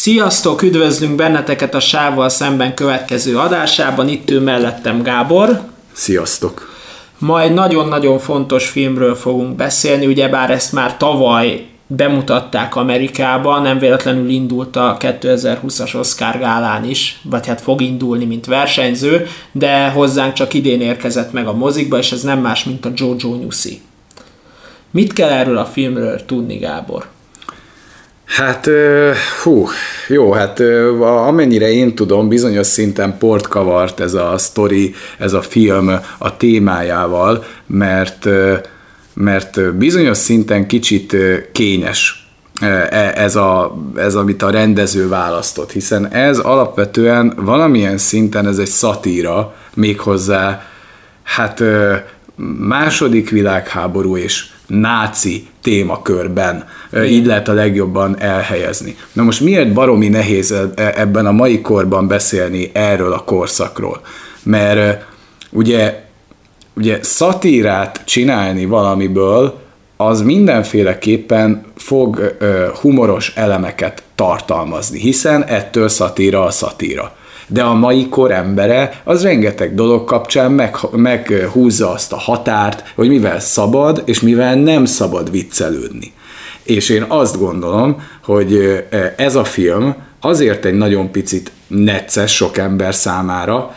Sziasztok, üdvözlünk benneteket a Sávval szemben következő adásában. Itt ő mellettem Gábor. Sziasztok! Ma egy nagyon-nagyon fontos filmről fogunk beszélni, ugyebár ezt már tavaly bemutatták Amerikában, nem véletlenül indult a 2020-as Oscar gálán is, vagy hát fog indulni, mint versenyző, de hozzánk csak idén érkezett meg a mozikba, és ez nem más, mint a Jojo Newsy. Mit kell erről a filmről tudni, Gábor? Hát, hú, jó, hát amennyire én tudom, bizonyos szinten port kavart ez a sztori, ez a film a témájával, mert, mert bizonyos szinten kicsit kényes e, ez, a, ez, amit a rendező választott, hiszen ez alapvetően valamilyen szinten ez egy szatíra, méghozzá hát második világháború és náci témakörben. Így lehet a legjobban elhelyezni. Na most miért baromi nehéz e, ebben a mai korban beszélni erről a korszakról? Mert ugye, ugye szatírát csinálni valamiből, az mindenféleképpen fog humoros elemeket tartalmazni, hiszen ettől szatíra a szatíra de a mai kor embere az rengeteg dolog kapcsán meg, meghúzza azt a határt, hogy mivel szabad és mivel nem szabad viccelődni. És én azt gondolom, hogy ez a film azért egy nagyon picit necces sok ember számára,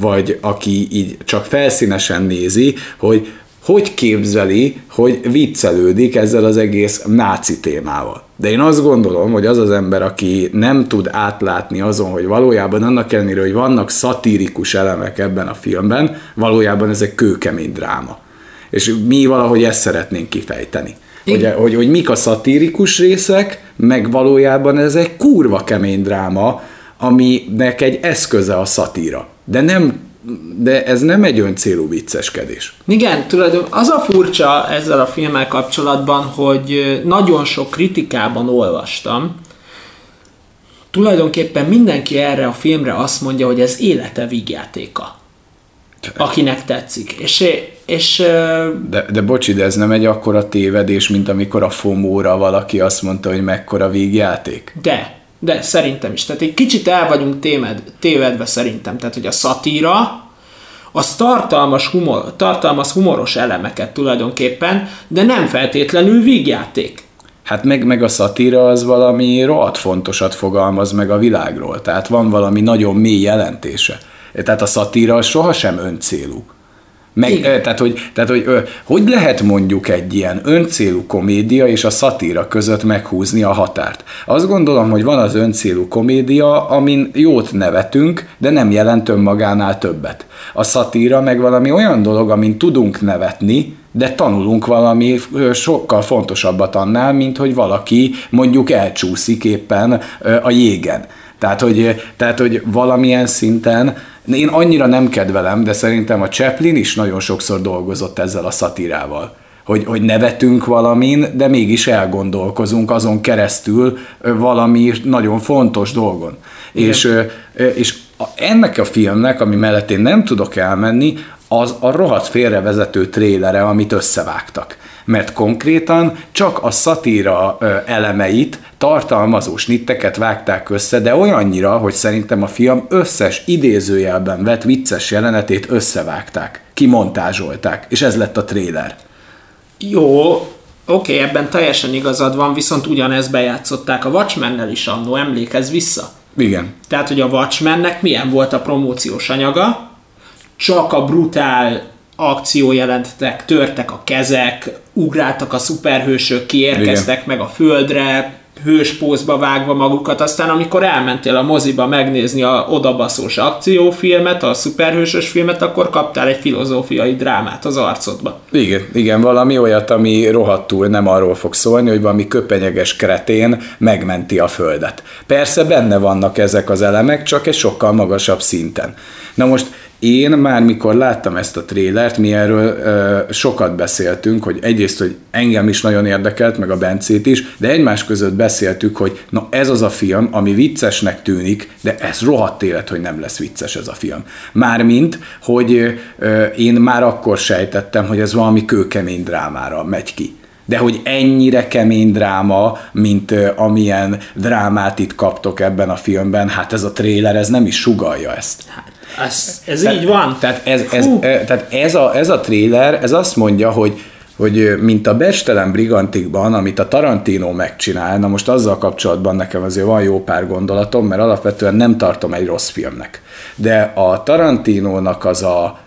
vagy aki így csak felszínesen nézi, hogy hogy képzeli, hogy viccelődik ezzel az egész náci témával. De én azt gondolom, hogy az az ember, aki nem tud átlátni azon, hogy valójában annak ellenére, hogy vannak szatirikus elemek ebben a filmben, valójában ez egy kőkemény dráma. És mi valahogy ezt szeretnénk kifejteni. Hogy, hogy, hogy mik a szatirikus részek, meg valójában ez egy kurva kemény dráma, aminek egy eszköze a szatíra. De nem de ez nem egy öncélú vicceskedés. Igen, tulajdonképpen az a furcsa ezzel a filmmel kapcsolatban, hogy nagyon sok kritikában olvastam, tulajdonképpen mindenki erre a filmre azt mondja, hogy ez élete vígjátéka. Akinek tetszik. És, és, de, de bocsi, de ez nem egy akkora tévedés, mint amikor a FOMO-ra valaki azt mondta, hogy mekkora vígjáték? De, de szerintem is. Tehát egy kicsit el vagyunk témed, tévedve szerintem. Tehát, hogy a szatíra, az tartalmas humor, tartalmaz humoros elemeket tulajdonképpen, de nem feltétlenül vígjáték. Hát meg, meg a szatíra az valami rohadt fontosat fogalmaz meg a világról, tehát van valami nagyon mély jelentése. Tehát a szatíra sohasem öncélú. Meg, tehát, hogy, tehát hogy, hogy lehet mondjuk egy ilyen öncélú komédia és a szatíra között meghúzni a határt? Azt gondolom, hogy van az öncélú komédia, amin jót nevetünk, de nem jelent önmagánál többet. A szatíra meg valami olyan dolog, amin tudunk nevetni, de tanulunk valami sokkal fontosabbat annál, mint hogy valaki mondjuk elcsúszik éppen a jégen. Tehát, hogy, tehát, hogy valamilyen szinten én annyira nem kedvelem, de szerintem a Chaplin is nagyon sokszor dolgozott ezzel a szatírával. Hogy, hogy nevetünk valamin, de mégis elgondolkozunk azon keresztül valami nagyon fontos dolgon. És, és ennek a filmnek, ami mellett én nem tudok elmenni, az a rohadt félrevezető trélere, amit összevágtak mert konkrétan csak a szatíra elemeit tartalmazó snitteket vágták össze, de olyannyira, hogy szerintem a film összes idézőjelben vett vicces jelenetét összevágták, kimontázsolták, és ez lett a tréler. Jó, oké, okay, ebben teljesen igazad van, viszont ugyanezt bejátszották a Watchmen-nel is annó, emlékezz vissza? Igen. Tehát, hogy a Watchmennek milyen volt a promóciós anyaga, csak a brutál akció jelentetek, törtek a kezek, ugráltak a szuperhősök, kiérkeztek Igen. meg a földre, hőspózba vágva magukat, aztán amikor elmentél a moziba megnézni a odabaszós akciófilmet, a szuperhősös filmet, akkor kaptál egy filozófiai drámát az arcodba. Igen, igen, valami olyat, ami rohadtul nem arról fog szólni, hogy valami köpenyeges kretén megmenti a földet. Persze benne vannak ezek az elemek, csak egy sokkal magasabb szinten. Na most én már mikor láttam ezt a trélert, mi erről ö, sokat beszéltünk, hogy egyrészt, hogy engem is nagyon érdekelt, meg a Bencét is, de egymás között beszéltük, hogy na ez az a film, ami viccesnek tűnik, de ez rohadt élet, hogy nem lesz vicces ez a film. Mármint, hogy ö, én már akkor sejtettem, hogy ez valami kőkemény drámára megy ki. De hogy ennyire kemény dráma, mint uh, amilyen drámát itt kaptok ebben a filmben, hát ez a tréler, ez nem is sugalja ezt. Hát, ez, ez tehát, így van. Tehát ez, ez, ez, tehát ez, a, ez a tréler, ez azt mondja, hogy hogy mint a Bestelen Brigantikban, amit a Tarantino megcsinál, na most azzal kapcsolatban nekem azért van jó pár gondolatom, mert alapvetően nem tartom egy rossz filmnek. De a Tarantinónak az a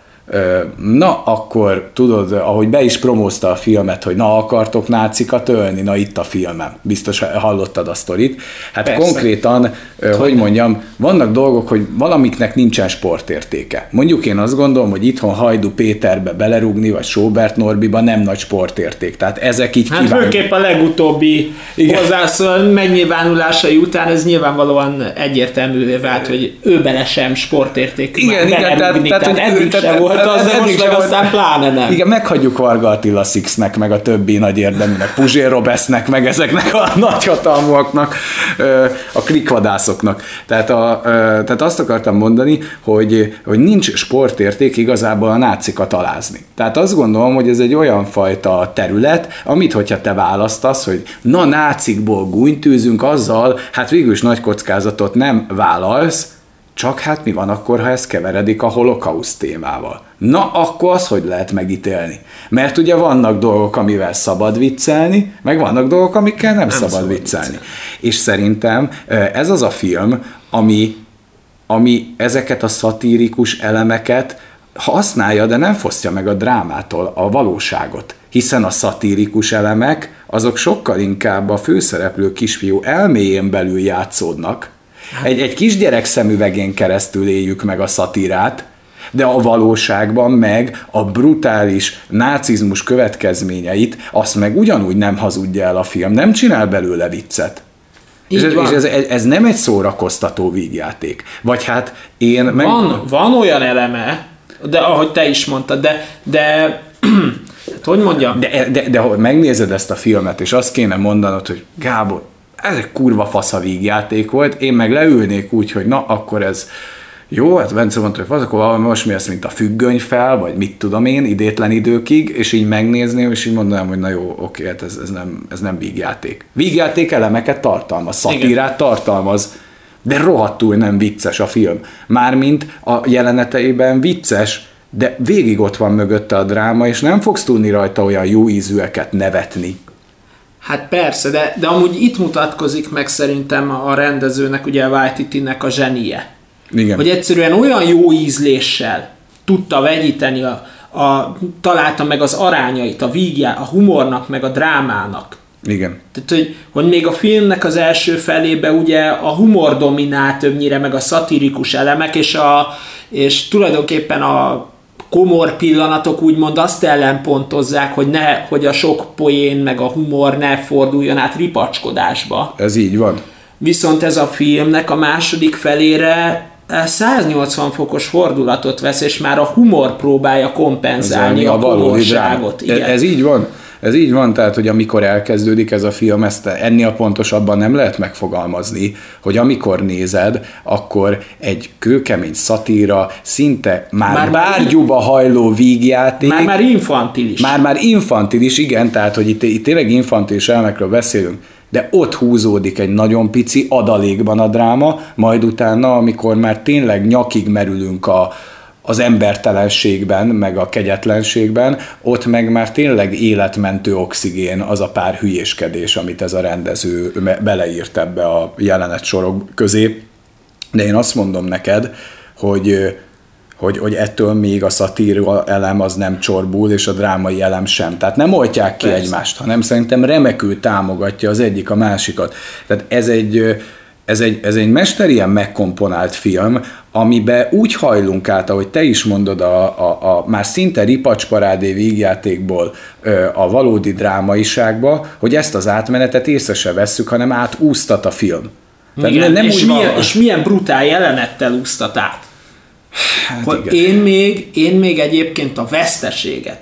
Na, akkor tudod, ahogy be is promózta a filmet, hogy na, akartok nácikat ölni, na itt a filmem. Biztos hallottad a sztorit. Hát Persze. konkrétan, hogy, hogy mondjam, vannak dolgok, hogy valamiknek nincsen sportértéke. Mondjuk én azt gondolom, hogy itthon Hajdu Péterbe belerúgni, vagy Sobert Norbiba nem nagy sportérték. Tehát ezek így Hát kíván... főképp a legutóbbi hozzászól megnyilvánulásai után ez nyilvánvalóan egyértelművé vált, hogy ő bele sem sportérték. Igen, igen, tehát, tehát, tehát, tehát, eddig tehát, sem volt az, de most meg aztán pláne nem. Igen, meghagyjuk Varga Attila Sixnek, meg a többi nagy érdeműnek, Puzsér Robesznek, meg ezeknek a nagyhatalmúaknak, a klikvadászoknak. Tehát, a, tehát azt akartam mondani, hogy, hogy nincs sportérték igazából a nácikat alázni. Tehát azt gondolom, hogy ez egy olyan fajta terület, amit hogyha te választasz, hogy na nácikból gúnytűzünk, azzal hát végül is nagy kockázatot nem vállalsz, csak hát mi van akkor, ha ez keveredik a holokauszt témával? Na, akkor az hogy lehet megítélni? Mert ugye vannak dolgok, amivel szabad viccelni, meg vannak dolgok, amikkel nem, nem szabad, szabad viccelni. viccelni. És szerintem ez az a film, ami, ami ezeket a szatírikus elemeket használja, de nem fosztja meg a drámától a valóságot. Hiszen a szatírikus elemek, azok sokkal inkább a főszereplő kisfiú elméjén belül játszódnak, egy, egy kisgyerek szemüvegén keresztül éljük meg a szatírát, de a valóságban meg a brutális nácizmus következményeit, azt meg ugyanúgy nem hazudja el a film, nem csinál belőle viccet. Így és, ez, és ez, ez nem egy szórakoztató vígjáték. Vagy hát én meg... Van, van olyan eleme, de ahogy te is mondtad, de, de hát hogy mondjam? De, de, de, de ha megnézed ezt a filmet, és azt kéne mondanod, hogy Gábor, ez egy kurva fasz a vígjáték volt, én meg leülnék úgy, hogy na, akkor ez jó, hát Bence mondta, hogy akkor valami most mi ez, mint a függöny fel, vagy mit tudom én, idétlen időkig, és így megnézném, és így mondanám, hogy na jó, oké, hát ez, ez, nem, ez nem vígjáték. Vígjáték elemeket tartalmaz, szatírát Igen. tartalmaz, de rohadtul nem vicces a film. Mármint a jeleneteiben vicces, de végig ott van mögötte a dráma, és nem fogsz tudni rajta olyan jó ízűeket nevetni. Hát persze, de, de amúgy itt mutatkozik meg szerintem a rendezőnek, ugye a Waititi-nek a zsenie. Igen. Hogy egyszerűen olyan jó ízléssel tudta vegyíteni, a, a, találta meg az arányait, a vígjá, a humornak, meg a drámának. Igen. Tehát, hogy, hogy még a filmnek az első felébe ugye a humor dominál többnyire, meg a szatirikus elemek, és, a, és tulajdonképpen a komor pillanatok úgymond azt ellenpontozzák, hogy, ne, hogy a sok poén meg a humor ne forduljon át ripacskodásba. Ez így van. Viszont ez a filmnek a második felére 180 fokos fordulatot vesz, és már a humor próbálja kompenzálni ez a, a komorságot. Ez, ez így van. Ez így van, tehát, hogy amikor elkezdődik ez a film, ezt ennél pontosabban nem lehet megfogalmazni, hogy amikor nézed, akkor egy kőkemény szatíra, szinte már, már bárgyúba hajló vígjáték. Már már infantilis. Már már infantilis, igen, tehát, hogy itt, itt tényleg infantilis elemekről beszélünk de ott húzódik egy nagyon pici adalékban a dráma, majd utána, amikor már tényleg nyakig merülünk a, az embertelenségben, meg a kegyetlenségben, ott meg már tényleg életmentő oxigén az a pár hülyéskedés, amit ez a rendező beleírt ebbe a jelenet sorok közé. De én azt mondom neked, hogy hogy, hogy ettől még a szatír elem az nem csorbul, és a drámai elem sem. Tehát nem oltják ki Persze. egymást, hanem szerintem remekül támogatja az egyik a másikat. Tehát ez egy, ez egy, ez egy mesterien megkomponált film, amiben úgy hajlunk át, ahogy te is mondod, a, a, a már szinte ripacsparádé vígjátékból a valódi drámaiságba, hogy ezt az átmenetet észre se vesszük, hanem átúsztat a film. Tehát igen, nem és, úgy milyen, van... és milyen brutál jelenettel úsztat át. Hát hogy én még, én még egyébként a veszteséget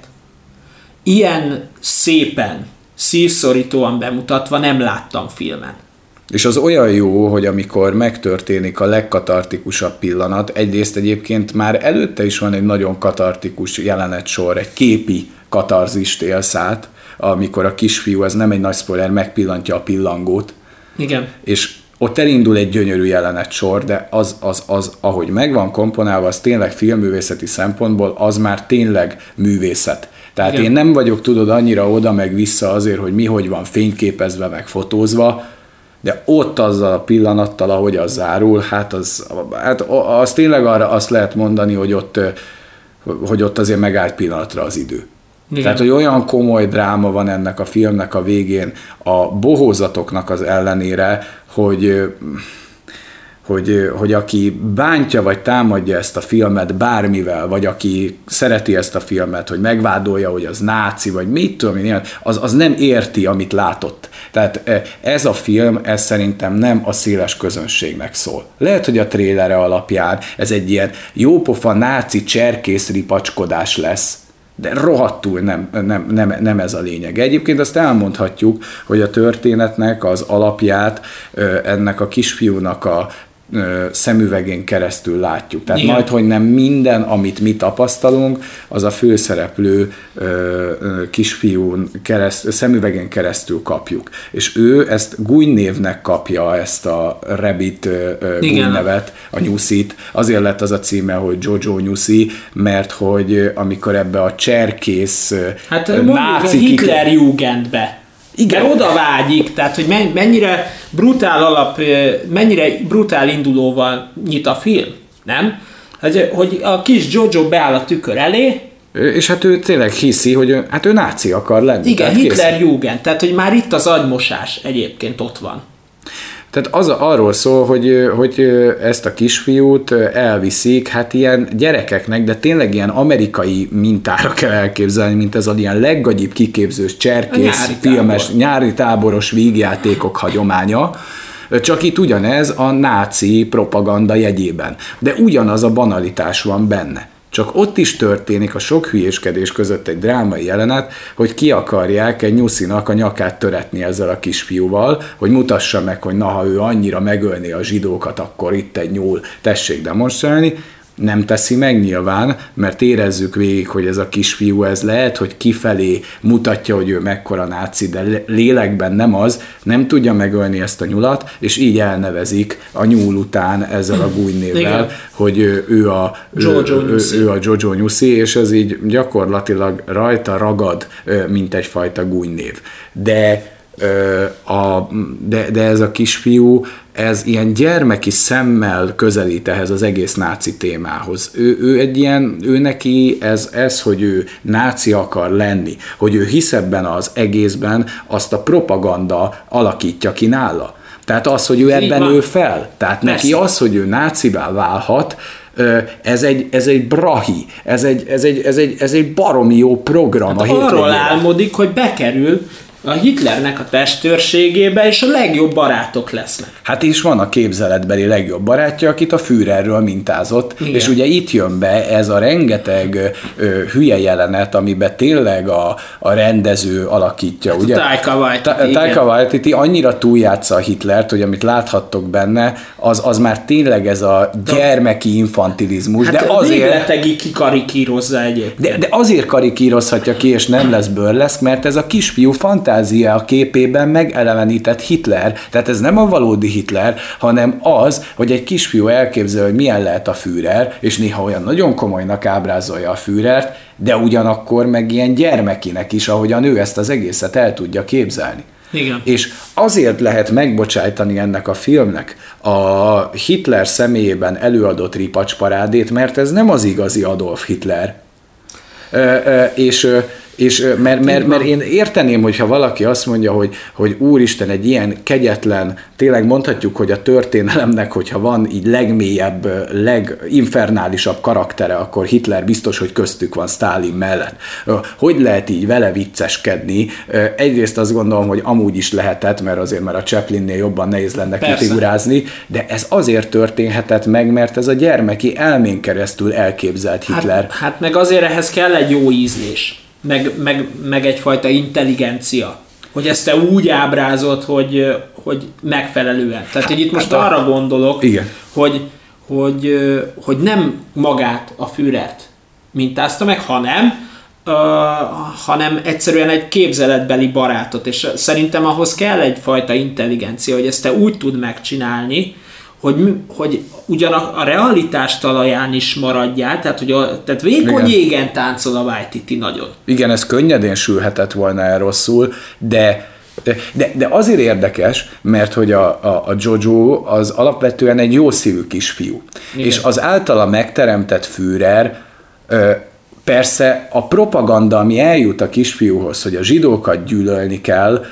ilyen szépen, szívszorítóan bemutatva nem láttam filmen. És az olyan jó, hogy amikor megtörténik a legkatartikusabb pillanat, egyrészt egyébként már előtte is van egy nagyon katartikus jelenetsor, egy képi katarzist élsz át, amikor a kisfiú, ez nem egy nagy spoiler, megpillantja a pillangót. Igen. És ott elindul egy gyönyörű jelenet sor, de az, az, az, ahogy megvan komponálva, az tényleg filmművészeti szempontból, az már tényleg művészet. Tehát Igen. én nem vagyok, tudod, annyira oda meg vissza azért, hogy mi hogy van fényképezve, meg fotózva, de ott azzal a pillanattal, ahogy az zárul, hát az, hát az tényleg arra azt lehet mondani, hogy ott, hogy ott azért megállt pillanatra az idő. Igen. Tehát, hogy olyan komoly dráma van ennek a filmnek a végén, a bohózatoknak az ellenére, hogy hogy, hogy aki bántja vagy támadja ezt a filmet bármivel, vagy aki szereti ezt a filmet, hogy megvádolja, hogy az náci, vagy mit tudom én, az, az nem érti, amit látott. Tehát ez a film, ez szerintem nem a széles közönségnek szól. Lehet, hogy a trélere alapján ez egy ilyen jópofa náci cserkész ripacskodás lesz, de rohadtul nem, nem, nem, nem ez a lényeg. Egyébként azt elmondhatjuk, hogy a történetnek az alapját ennek a kisfiúnak a szemüvegén keresztül látjuk. Tehát Igen. majd, hogy nem minden, amit mi tapasztalunk, az a főszereplő kisfiún kereszt, szemüvegén keresztül kapjuk. És ő ezt Gúny névnek kapja ezt a Rabbit Gúny nevet, a nyuszit. Azért lett az a címe, hogy Jojo nyuszi, mert hogy amikor ebbe a cserkész hát, náci... Hitler Jugendbe igen. Mert oda vágyik, tehát hogy mennyire brutál alap, mennyire brutál indulóval nyit a film, nem? Hogy, hogy a kis Jojo beáll a tükör elé, és hát ő tényleg hiszi, hogy ő, hát ő náci akar lenni. Igen, Hitler Jugend, tehát hogy már itt az agymosás egyébként ott van. Tehát az arról szól, hogy, hogy ezt a kisfiút elviszik, hát ilyen gyerekeknek, de tényleg ilyen amerikai mintára kell elképzelni, mint ez a ilyen leggagyibb kiképzős cserkész, nyári filmes, tábor. nyári táboros vígjátékok hagyománya, csak itt ugyanez a náci propaganda jegyében. De ugyanaz a banalitás van benne. Csak ott is történik a sok hülyéskedés között egy drámai jelenet, hogy ki akarják egy nyuszinak a nyakát töretni ezzel a kisfiúval, hogy mutassa meg, hogy na, ha ő annyira megölni a zsidókat, akkor itt egy nyúl, tessék demonstrálni, nem teszi meg nyilván, mert érezzük végig, hogy ez a kisfiú, ez lehet, hogy kifelé mutatja, hogy ő mekkora náci, de lélekben nem az, nem tudja megölni ezt a nyulat, és így elnevezik a nyúl után ezzel a gújnévvel, hogy ő, ő, a, Jojo ő, ő, ő a Jojo Nyuszi, és ez így gyakorlatilag rajta ragad, mint egyfajta gújnév. De a, de, de ez a kisfiú, ez ilyen gyermeki szemmel közelít ehhez az egész náci témához. Ő, ő egy ilyen, ő neki ez, ez, hogy ő náci akar lenni, hogy ő hisz ebben az egészben, azt a propaganda alakítja ki nála. Tehát az, hogy ő ebben ő fel. Tehát Persze. neki az, hogy ő nácivá válhat, ez egy, ez egy brahi, ez egy, ez egy, ez egy, ez egy baromi jó program hát a Arról álmodik, hogy bekerül a Hitlernek a testőrségébe, és a legjobb barátok lesznek. Hát is van a képzeletbeli legjobb barátja, akit a Führerről mintázott, Igen. és ugye itt jön be ez a rengeteg ö, hülye jelenet, amiben tényleg a, a rendező alakítja, hát ugye? Taika Waititi. Taika Waititi annyira túljátsza a Hitlert, hogy amit láthattok benne, az, az már tényleg ez a gyermeki infantilizmus. Hát de azért... kikarikírozza egyébként. De, de azért karikírozhatja ki, és nem lesz burleszk, mert ez a kisfiú fantázia fantázia a képében megelevenített Hitler. Tehát ez nem a valódi Hitler, hanem az, hogy egy kisfiú elképzel, hogy milyen lehet a Führer, és néha olyan nagyon komolynak ábrázolja a Führert, de ugyanakkor meg ilyen gyermekinek is, ahogyan ő ezt az egészet el tudja képzelni. Igen. És azért lehet megbocsájtani ennek a filmnek a Hitler személyében előadott ripacsparádét, mert ez nem az igazi Adolf Hitler. és és mert, mert, mert én érteném, hogyha valaki azt mondja, hogy, hogy úristen, egy ilyen kegyetlen, tényleg mondhatjuk, hogy a történelemnek, hogyha van így legmélyebb, leginfernálisabb karaktere, akkor Hitler biztos, hogy köztük van Stalin mellett. Hogy lehet így vele vicceskedni? Egyrészt azt gondolom, hogy amúgy is lehetett, mert azért már a Chaplinnél jobban nehéz lenne Persze. kifigurázni, de ez azért történhetett meg, mert ez a gyermeki elmén keresztül elképzelt Hitler. Hát, hát meg azért ehhez kell egy jó ízlés meg, meg, meg egyfajta intelligencia, hogy ezt te úgy ábrázolt, hogy, hogy megfelelően. Tehát, hogy itt most hát, arra gondolok, igen. Hogy, hogy, hogy nem magát a Führert mintázta meg, hanem uh, hanem egyszerűen egy képzeletbeli barátot, és szerintem ahhoz kell egyfajta intelligencia, hogy ezt te úgy tud megcsinálni, hogy, hogy ugyan a, a realitás talaján is maradjál, tehát, hogy a, tehát vékony Igen. égen táncol a Waititi nagyon. Igen, ez könnyedén sülhetett volna el rosszul, de de, de azért érdekes, mert hogy a, a, a Jojo az alapvetően egy jó szívű kisfiú. Igen. És az általa megteremtett Führer Persze a propaganda, ami eljut a kisfiúhoz, hogy a zsidókat gyűlölni kell,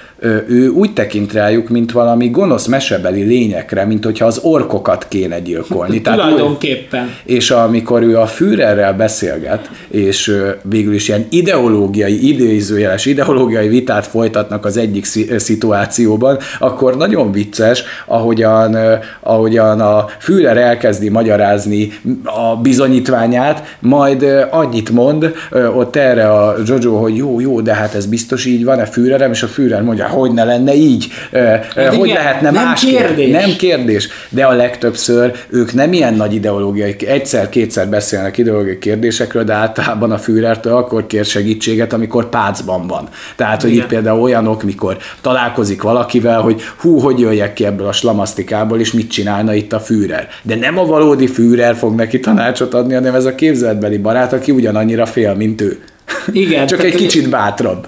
ő úgy tekint rájuk, mint valami gonosz mesebeli lényekre, mint hogyha az orkokat kéne gyilkolni. Tehát Tulajdonképpen. Úgy, és amikor ő a Führerrel beszélget, és végül is ilyen ideológiai, idézőjeles ideológiai vitát folytatnak az egyik szituációban, akkor nagyon vicces, ahogyan, ahogyan a Führer elkezdi magyarázni a bizonyítványát, majd annyit mond ott erre a Jojo, hogy jó, jó, de hát ez biztos így van, a Führerem, és a Führer mondja, hogy ne lenne így, hát hogy igen, lehetne nem más kérdés. Nem kérdés, de a legtöbbször ők nem ilyen nagy ideológiai, egyszer-kétszer beszélnek ideológiai kérdésekről, de általában a Führertől akkor kér segítséget, amikor pácban van. Tehát, hogy igen. itt például olyanok, mikor találkozik valakivel, hogy hú, hogy jöjjek ki ebből a slamasztikából, és mit csinálna itt a Führer. De nem a valódi Führer fog neki tanácsot adni, hanem ez a képzeletbeli barát, aki ugyanannyira fél, mint ő. Igen. Csak egy kicsit bátrabb.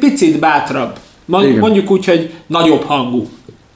Picit bátrabb. Mondjuk úgy, hogy nagyobb hangú.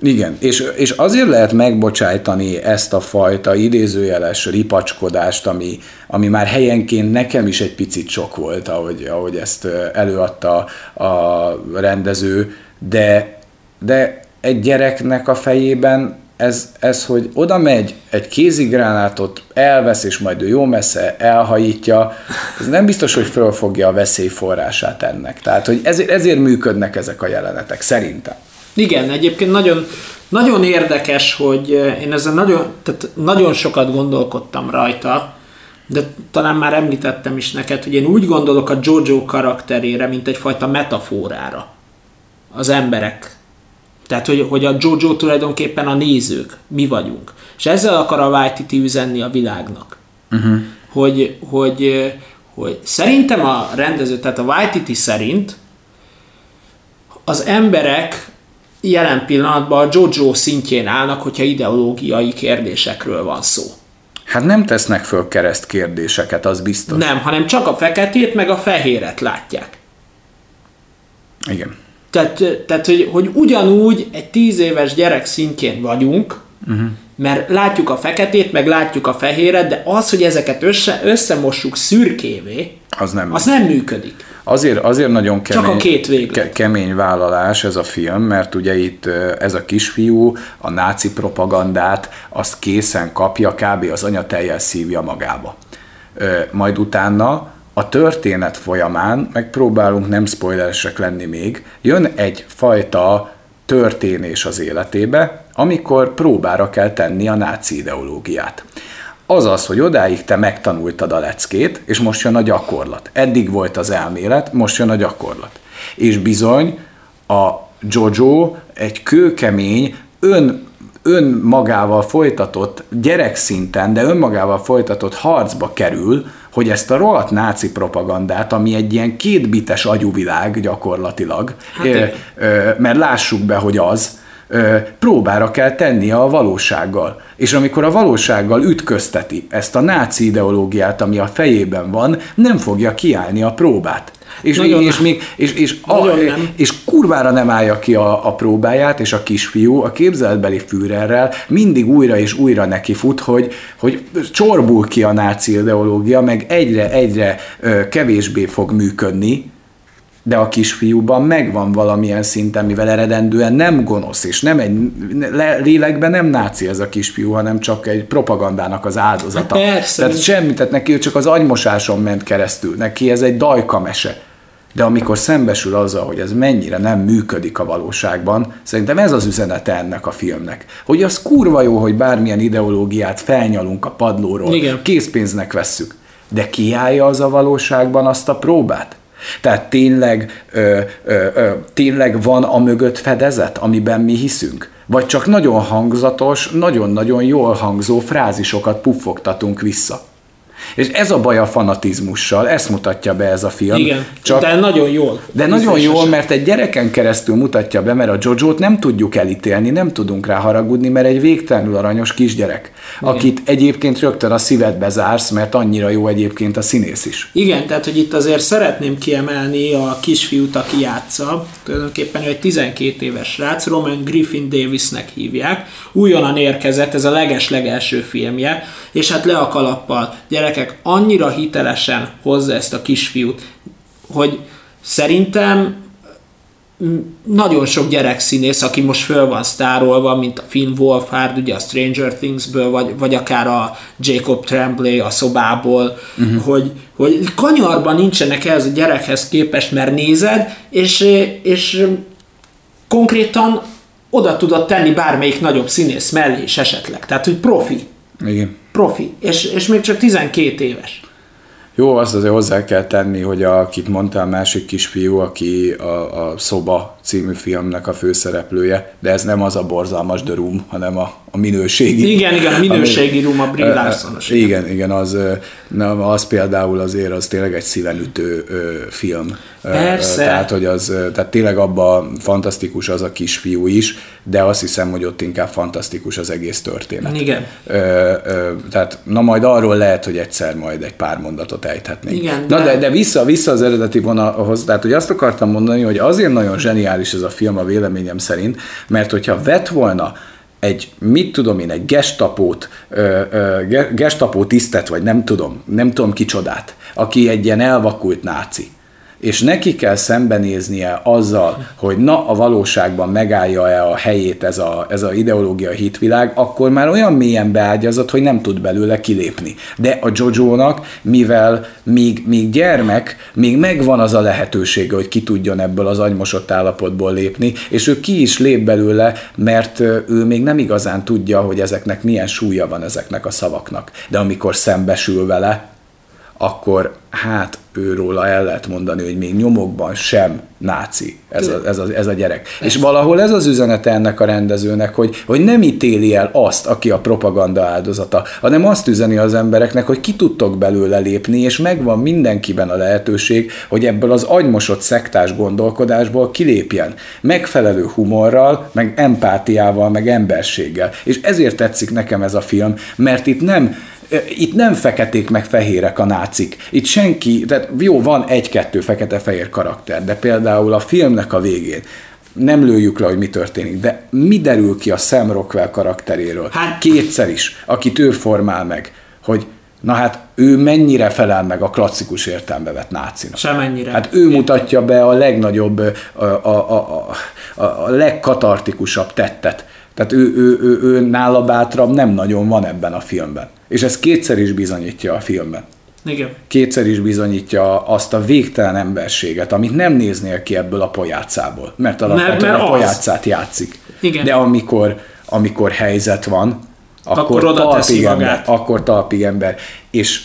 Igen, és, és azért lehet megbocsájtani ezt a fajta idézőjeles ripacskodást, ami, ami már helyenként nekem is egy picit sok volt, ahogy, ahogy ezt előadta a rendező, de, de egy gyereknek a fejében ez, ez, hogy oda megy, egy kézigránátot elvesz, és majd ő jó messze elhajítja, ez nem biztos, hogy fölfogja a veszélyforrását ennek. Tehát, hogy ezért, ezért működnek ezek a jelenetek, szerintem. Igen, egyébként nagyon, nagyon érdekes, hogy eh, én ezen nagyon, tehát nagyon sokat gondolkodtam rajta, de talán már említettem is neked, hogy én úgy gondolok a Jojo karakterére, mint egyfajta metaforára az emberek tehát, hogy, hogy a Jojo tulajdonképpen a nézők, mi vagyunk. És ezzel akar a Waititi üzenni a világnak. Uh-huh. Hogy, hogy, hogy szerintem a rendező, tehát a Waititi szerint az emberek jelen pillanatban a Jojo szintjén állnak, hogyha ideológiai kérdésekről van szó. Hát nem tesznek föl kereszt kérdéseket, az biztos. Nem, hanem csak a feketét meg a fehéret látják. Igen. Tehát, tehát hogy, hogy ugyanúgy egy tíz éves gyerek szintjén vagyunk, uh-huh. mert látjuk a feketét, meg látjuk a fehéret, de az, hogy ezeket össze, összemossuk szürkévé, az nem, az nem működik. Azért, azért nagyon kemény, Csak a két ke, kemény vállalás ez a film, mert ugye itt ez a kisfiú a náci propagandát azt készen kapja, kb. az anyateljel szívja magába. Majd utána a történet folyamán, megpróbálunk nem spoileresek lenni még, jön egy fajta történés az életébe, amikor próbára kell tenni a náci ideológiát. Azaz, hogy odáig te megtanultad a leckét, és most jön a gyakorlat. Eddig volt az elmélet, most jön a gyakorlat. És bizony a Jojo egy kőkemény, ön, önmagával folytatott, gyerekszinten, de önmagával folytatott harcba kerül hogy ezt a rohadt náci propagandát, ami egy ilyen kétbites agyuvilág gyakorlatilag, hát ö, ö, mert lássuk be, hogy az, próbára kell tenni a valósággal. És amikor a valósággal ütközteti ezt a náci ideológiát, ami a fejében van, nem fogja kiállni a próbát. És, még, és, még, és, és, a, és kurvára nem állja ki a, a próbáját, és a kisfiú a képzeletbeli Führerrel mindig újra és újra neki fut, hogy, hogy csorbul ki a náci ideológia, meg egyre-egyre kevésbé fog működni, de a kisfiúban megvan valamilyen szinten, mivel eredendően nem gonosz, és nem egy, lélekben nem náci ez a kisfiú, hanem csak egy propagandának az áldozata. Hát persze. Tehát semmi, tehát neki csak az agymosáson ment keresztül, neki ez egy dajka mese. De amikor szembesül azzal, hogy ez mennyire nem működik a valóságban, szerintem ez az üzenete ennek a filmnek. Hogy az kurva jó, hogy bármilyen ideológiát felnyalunk a padlóról, Igen. készpénznek vesszük. De kiállja az a valóságban azt a próbát? Tehát tényleg, ö, ö, ö, tényleg van a mögött fedezet, amiben mi hiszünk? Vagy csak nagyon hangzatos, nagyon-nagyon jól hangzó frázisokat puffogtatunk vissza? És ez a baj a fanatizmussal, ezt mutatja be ez a film. Igen, Csak, de nagyon jól. De nagyon jól, mert egy gyereken keresztül mutatja be, mert a Jojo-t nem tudjuk elítélni, nem tudunk rá haragudni, mert egy végtelenül aranyos kisgyerek, Igen. akit egyébként rögtön a szívedbe zársz, mert annyira jó egyébként a színész is. Igen, tehát hogy itt azért szeretném kiemelni a kisfiút, aki játsza, tulajdonképpen ő egy 12 éves srác, Roman Griffin Davisnek hívják, újonnan érkezett, ez a leges-legelső filmje, és hát le a kalappal. Gyerekek, annyira hitelesen hozza ezt a kisfiút, hogy szerintem nagyon sok gyerekszínész, aki most föl van sztárolva, mint a Finn Wolfhard, ugye a Stranger Thingsből, vagy, vagy akár a Jacob Tremblay a szobából, uh-huh. hogy, hogy kanyarban nincsenek ez a gyerekhez képest, mert nézed, és, és konkrétan oda tudod tenni bármelyik nagyobb színész mellé is esetleg. Tehát, hogy profi. Igen. Profi. És, és még csak 12 éves. Jó, azt azért hozzá kell tenni, hogy akit mondtál, a másik kisfiú, aki a, a Szoba című filmnek a főszereplője, de ez nem az a borzalmas The hanem a, a minőségi. Igen, igen, a minőségi Room, a Brie Larsonos. Igen, igen, az, na, az például azért az tényleg egy szívenütő film. Persze. Tehát, hogy az, tehát tényleg abban fantasztikus az a kisfiú is, de azt hiszem, hogy ott inkább fantasztikus az egész történet. Igen. Ö, ö, tehát, na majd arról lehet, hogy egyszer majd egy pár mondatot ejthetnénk. Igen, de... Na de, de vissza, vissza az eredeti vonalhoz, tehát hogy azt akartam mondani, hogy azért nagyon zseniális ez a film a véleményem szerint, mert hogyha vett volna egy, mit tudom én, egy gestapót, ö, ö, gestapó tisztet, vagy nem tudom, nem tudom kicsodát, aki egy ilyen elvakult náci, és neki kell szembenéznie azzal, hogy na a valóságban megállja-e a helyét ez a, ez a ideológia hitvilág, akkor már olyan mélyen beágyazott, hogy nem tud belőle kilépni. De a Jojo-nak, mivel még, még gyermek, még megvan az a lehetősége, hogy ki tudjon ebből az agymosott állapotból lépni, és ő ki is lép belőle, mert ő még nem igazán tudja, hogy ezeknek milyen súlya van ezeknek a szavaknak. De amikor szembesül vele, akkor hát őróla el lehet mondani, hogy még nyomokban sem náci ez a, ez a, ez a gyerek. És valahol ez az üzenete ennek a rendezőnek, hogy, hogy nem ítéli el azt, aki a propaganda áldozata, hanem azt üzeni az embereknek, hogy ki tudtok belőle lépni, és megvan mindenkiben a lehetőség, hogy ebből az agymosott szektás gondolkodásból kilépjen. Megfelelő humorral, meg empátiával, meg emberséggel. És ezért tetszik nekem ez a film, mert itt nem itt nem feketék meg fehérek a nácik. Itt senki, tehát jó, van egy-kettő fekete-fehér karakter, de például a filmnek a végén nem lőjük le, hogy mi történik, de mi derül ki a Sam Rockwell karakteréről? Hát kétszer is, akit ő formál meg, hogy na hát ő mennyire felel meg a klasszikus értelme vett nácinak. Semennyire. Hát ő mutatja be a legnagyobb, a, a, a, a, a legkatartikusabb tettet. Tehát ő, ő, ő, ő nála bátrabb nem nagyon van ebben a filmben. És ez kétszer is bizonyítja a filmben. Igen. Kétszer is bizonyítja azt a végtelen emberséget, amit nem néznél ki ebből a pojátszából. Mert alapvetően a pojátszát játszik. Igen. De amikor, amikor helyzet van, akkor, akkor talpig ember, akkor talpig ember. És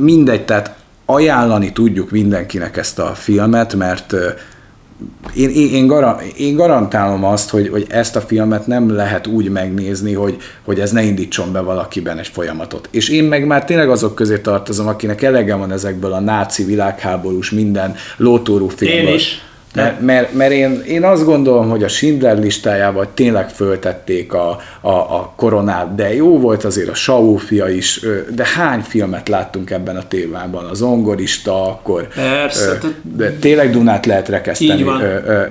mindegy, tehát ajánlani tudjuk mindenkinek ezt a filmet, mert én, én, én, gar, én garantálom azt, hogy, hogy ezt a filmet nem lehet úgy megnézni, hogy, hogy ez ne indítson be valakiben egy folyamatot. És én meg már tényleg azok közé tartozom, akinek elege van ezekből a náci világháborús minden lótórú filmből. Én is. Mert, mert, mert én, én azt gondolom, hogy a Schindler listájával tényleg föltették a, a, a koronát, de jó volt azért a Saul fia is, de hány filmet láttunk ebben a témában? Az ongorista, akkor Persze, de tényleg Dunát lehet rekeszteni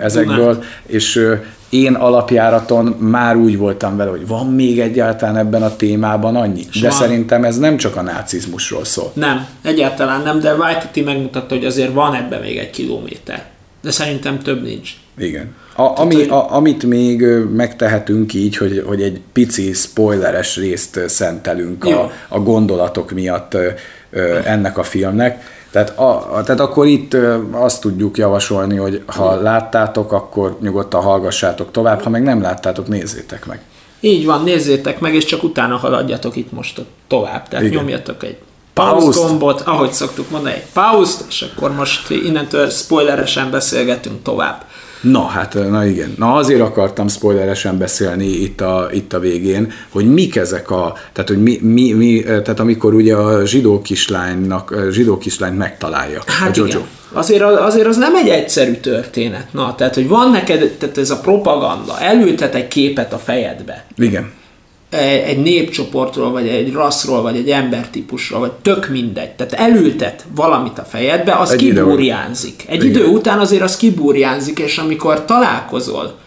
ezekből, Dunát. és én alapjáraton már úgy voltam vele, hogy van még egyáltalán ebben a témában annyi. S de van. szerintem ez nem csak a nácizmusról szól. Nem, egyáltalán nem, de Whitey megmutatta, hogy azért van ebben még egy kilométer de szerintem több nincs. Igen. A, ami, a, amit még megtehetünk így, hogy, hogy egy pici spoileres részt szentelünk a, a gondolatok miatt ennek a filmnek. Tehát, a, tehát akkor itt azt tudjuk javasolni, hogy ha láttátok, akkor nyugodtan hallgassátok tovább, ha meg nem láttátok, nézzétek meg. Így van, nézzétek meg, és csak utána haladjatok itt most tovább. Tehát Igen. nyomjatok egy Pauszt. gombot, ahogy szoktuk mondani, egy pauszt, és akkor most innentől spoileresen beszélgetünk tovább. Na, hát, na igen. Na azért akartam spoileresen beszélni itt a, itt a végén, hogy mik ezek a, tehát, hogy mi, mi, mi tehát amikor ugye a zsidó kislánynak, zsidó kislányt megtalálja Hát a Jojo. igen. Azért, az- azért az nem egy egyszerű történet. Na, tehát, hogy van neked, tehát ez a propaganda, elültet egy képet a fejedbe, Igen. Egy egy népcsoportról, vagy egy rasszról, vagy egy embertípusról, vagy tök mindegy. Tehát elültet valamit a fejedbe, az Egy idő- kibúrjánzik. Egy Igen. idő után azért az kibúrjánzik, és amikor találkozol,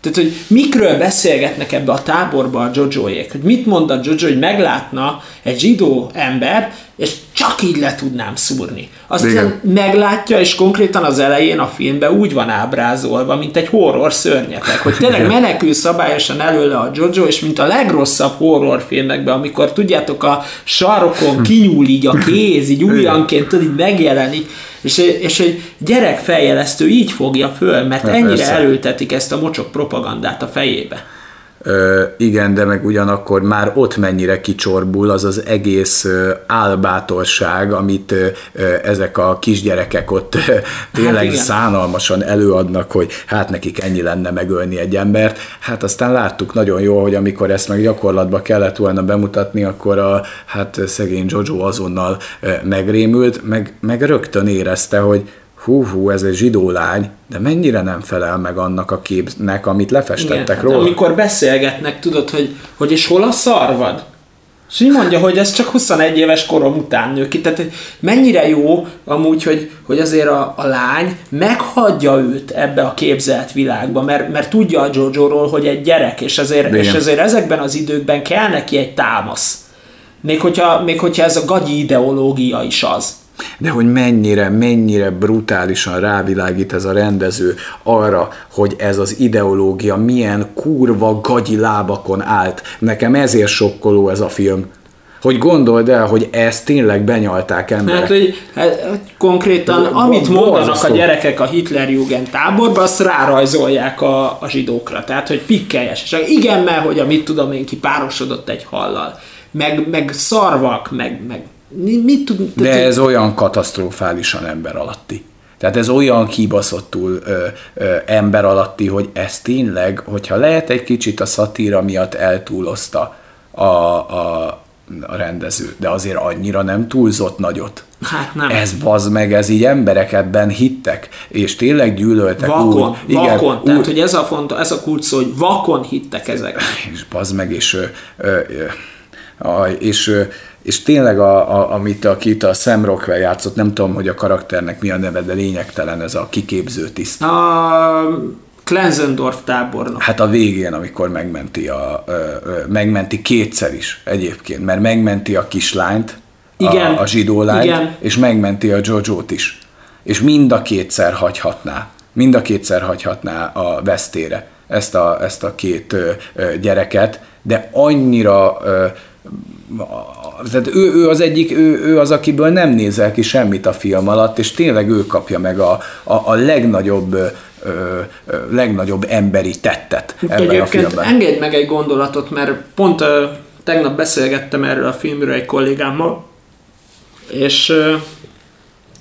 tehát, hogy mikről beszélgetnek ebbe a táborba a Jojoék, hogy mit mond a Jojo, hogy meglátna egy zsidó ember, és csak így le tudnám szúrni. Aztán Igen. meglátja, és konkrétan az elején a filmben úgy van ábrázolva, mint egy horror szörnyetek, hogy tényleg menekül szabályosan előle a Jojo, és mint a legrosszabb horrorfilmekben, amikor tudjátok, a sarokon kinyúl így a kéz, így ujjanként tudod, így megjelenik, és, és egy gyerek feljelesztő így fogja föl, mert Hát ennyire elültetik ezt a mocsok propagandát a fejébe. Ö, igen, de meg ugyanakkor már ott mennyire kicsorbul az az egész ö, álbátorság, amit ö, ezek a kisgyerekek ott ö, tényleg igen. szánalmasan előadnak, hogy hát nekik ennyi lenne megölni egy embert. Hát aztán láttuk nagyon jól, hogy amikor ezt meg gyakorlatba kellett volna bemutatni, akkor a hát szegény Jojo azonnal ö, megrémült, meg, meg rögtön érezte, hogy hú, hú, ez egy zsidó lány, de mennyire nem felel meg annak a képnek, amit lefestettek hát róla. amikor beszélgetnek, tudod, hogy, hogy és hol a szarvad? És így mondja, hogy ez csak 21 éves korom után nő ki. Tehát mennyire jó amúgy, hogy, hogy azért a, a lány meghagyja őt ebbe a képzelt világba, mert, mert tudja a Jojo-ról, hogy egy gyerek, és Igen. és azért ezekben az időkben kell neki egy támasz. Még hogyha, még hogyha ez a gagyi ideológia is az. De hogy mennyire, mennyire brutálisan rávilágít ez a rendező arra, hogy ez az ideológia milyen kurva gagyi lábakon állt. Nekem ezért sokkoló ez a film. Hogy gondold el, hogy ezt tényleg benyalták emberek. Hát, hogy, hát, konkrétan, Bo- amit mondanak a gyerekek a Hitlerjugend táborba, azt rárajzolják a, a zsidókra. Tehát, hogy pikkelyes. És igen, mert hogy a mit tudom én, kipárosodott egy hallal. Meg, meg szarvak, meg, meg mit tud... De ez olyan katasztrofálisan ember alatti. Tehát ez olyan kibaszottul ö, ö, ember alatti, hogy ez tényleg, hogyha lehet egy kicsit a szatíra miatt eltúlozta a, a, a rendező, de azért annyira nem túlzott nagyot. Hát nem. Ez bazd meg, ez így emberek ebben hittek, és tényleg gyűlöltek vakon, úgy. vakon. úgy, Tehát, hogy ez a fontos, ez a kulcs szó, hogy vakon hittek ezek. és bazd meg, és, ö, ö, ö, és, ö, és tényleg, a, a, amit akit a Sam Rockwell játszott, nem tudom, hogy a karakternek mi a neve, de lényegtelen ez a kiképző tiszt. A Klenzendorf tábornok. Hát a végén, amikor megmenti, a, ö, ö, megmenti kétszer is egyébként, mert megmenti a kislányt, Igen, a, a zsidó lányt, igen. és megmenti a Jojo-t is. És mind a kétszer hagyhatná, mind a kétszer hagyhatná a vesztére ezt a, ezt a két ö, ö, gyereket, de annyira ö, a- tehát ő, ő az egyik, ő, ő az, akiből nem nézel ki semmit a film alatt, és tényleg ő kapja meg a, a, a legnagyobb ö, ö, ö, legnagyobb emberi tettet ebben a Egyébként filmben. engedj meg egy gondolatot, mert pont uh, tegnap beszélgettem erről a filmről egy kollégámmal, és uh,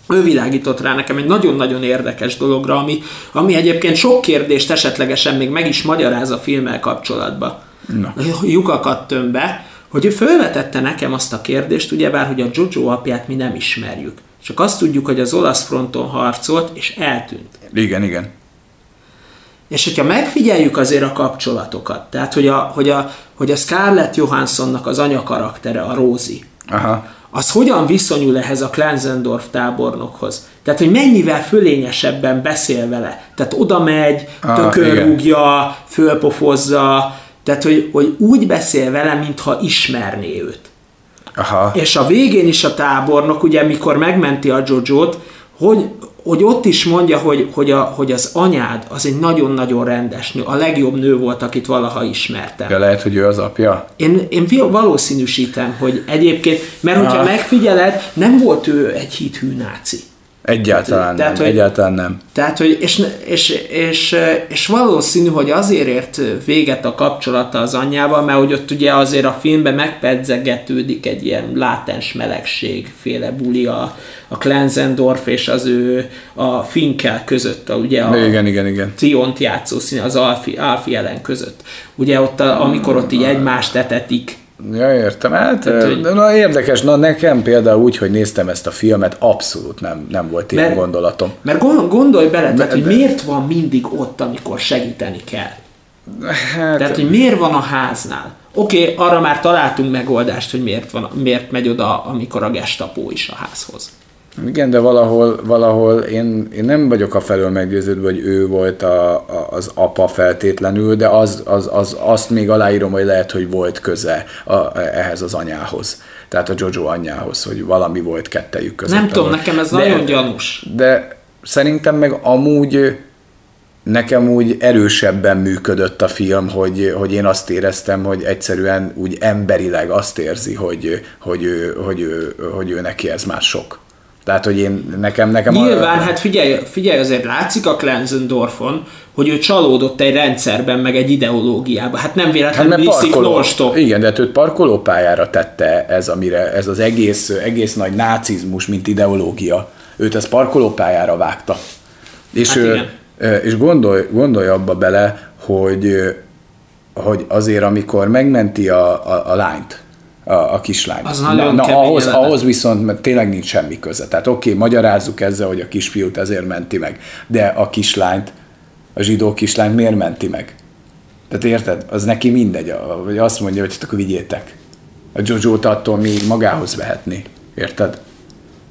ő világított rá nekem egy nagyon-nagyon érdekes dologra, ami, ami egyébként sok kérdést esetlegesen még meg is magyaráz a filmmel kapcsolatban. Na. Lyukakat tömbe, hogy ő felvetette nekem azt a kérdést, ugyebár, hogy a Jojo apját mi nem ismerjük. Csak azt tudjuk, hogy az olasz fronton harcolt, és eltűnt. Igen, igen. És hogyha megfigyeljük azért a kapcsolatokat, tehát hogy a, hogy a, hogy a Scarlett Johanssonnak az anya karaktere, a Rosie, Aha. az hogyan viszonyul ehhez a Klenzendorf tábornokhoz? Tehát, hogy mennyivel fölényesebben beszél vele. Tehát oda megy, Ah, tökörrúgja, fölpofozza, tehát, hogy, hogy úgy beszél vele, mintha ismerné őt. Aha. És a végén is a tábornok, ugye mikor megmenti a Jojo-t, hogy, hogy ott is mondja, hogy, hogy, a, hogy az anyád az egy nagyon-nagyon rendes nő, a legjobb nő volt, akit valaha ismertem. Ja, lehet, hogy ő az apja? Én, én valószínűsítem, hogy egyébként, mert hogyha Ah. megfigyeled, nem volt ő egy hithű náci. Egyáltalán tehát, nem, hogy, egyáltalán nem. Tehát, hogy és, és, és, és valószínű, hogy azért ért véget a kapcsolata az anyjával, mert hogy ott ugye azért a filmben megpedzegetődik egy ilyen látens melegség féle buli a, a Klenzendorf és az ő a Finkel között, a, ugye a igen, igen, igen. Triont játszó szín, az Alfi, Alfi ellen között. Ugye ott, a, amikor ott így egymást etetik, Ja, értem. Hát, hogy... na, érdekes, na nekem például úgy, hogy néztem ezt a filmet, abszolút nem, nem volt ilyen mert, gondolatom. Mert gondolj bele, tehát, hogy miért van mindig ott, amikor segíteni kell? Hát... Tehát, hogy miért van a háznál? Oké, okay, arra már találtunk megoldást, hogy miért, van, miért megy oda, amikor a gestapó is a házhoz. Igen, de valahol, valahol én, én nem vagyok a felől meggyőződve, hogy ő volt a, a, az apa feltétlenül, de az, az, az, azt még aláírom, hogy lehet, hogy volt köze a, ehhez az anyához. Tehát a Jojo anyjához, hogy valami volt kettejük között. Nem tudom, nekem ez de, nagyon gyanús. De szerintem meg amúgy nekem úgy erősebben működött a film, hogy, hogy én azt éreztem, hogy egyszerűen úgy emberileg azt érzi, hogy, hogy, ő, hogy, ő, hogy ő neki ez már sok. Tehát, hogy én, nekem, nekem... Nyilván, a... hát figyelj, figyelj, azért látszik a Klenzendorfon, hogy ő csalódott egy rendszerben, meg egy ideológiában. Hát nem véletlenül hát viszik parkoló, Igen, de hát őt parkolópályára tette ez, amire, ez az egész, egész nagy nácizmus, mint ideológia. Őt ez parkolópályára vágta. És, hát igen. és gondolj, gondolj abba bele, hogy, hogy azért, amikor megmenti a, a, a lányt, a, a kislány. Az na, na ahhoz, ahhoz viszont mert tényleg nincs semmi köze. Tehát oké, okay, magyarázzuk ezzel, hogy a kisfiút ezért menti meg, de a kislányt, a zsidó kislányt miért menti meg? Tehát érted? Az neki mindegy, vagy azt mondja, hogy akkor vigyétek. A Jojo-t attól még magához vehetni. Érted?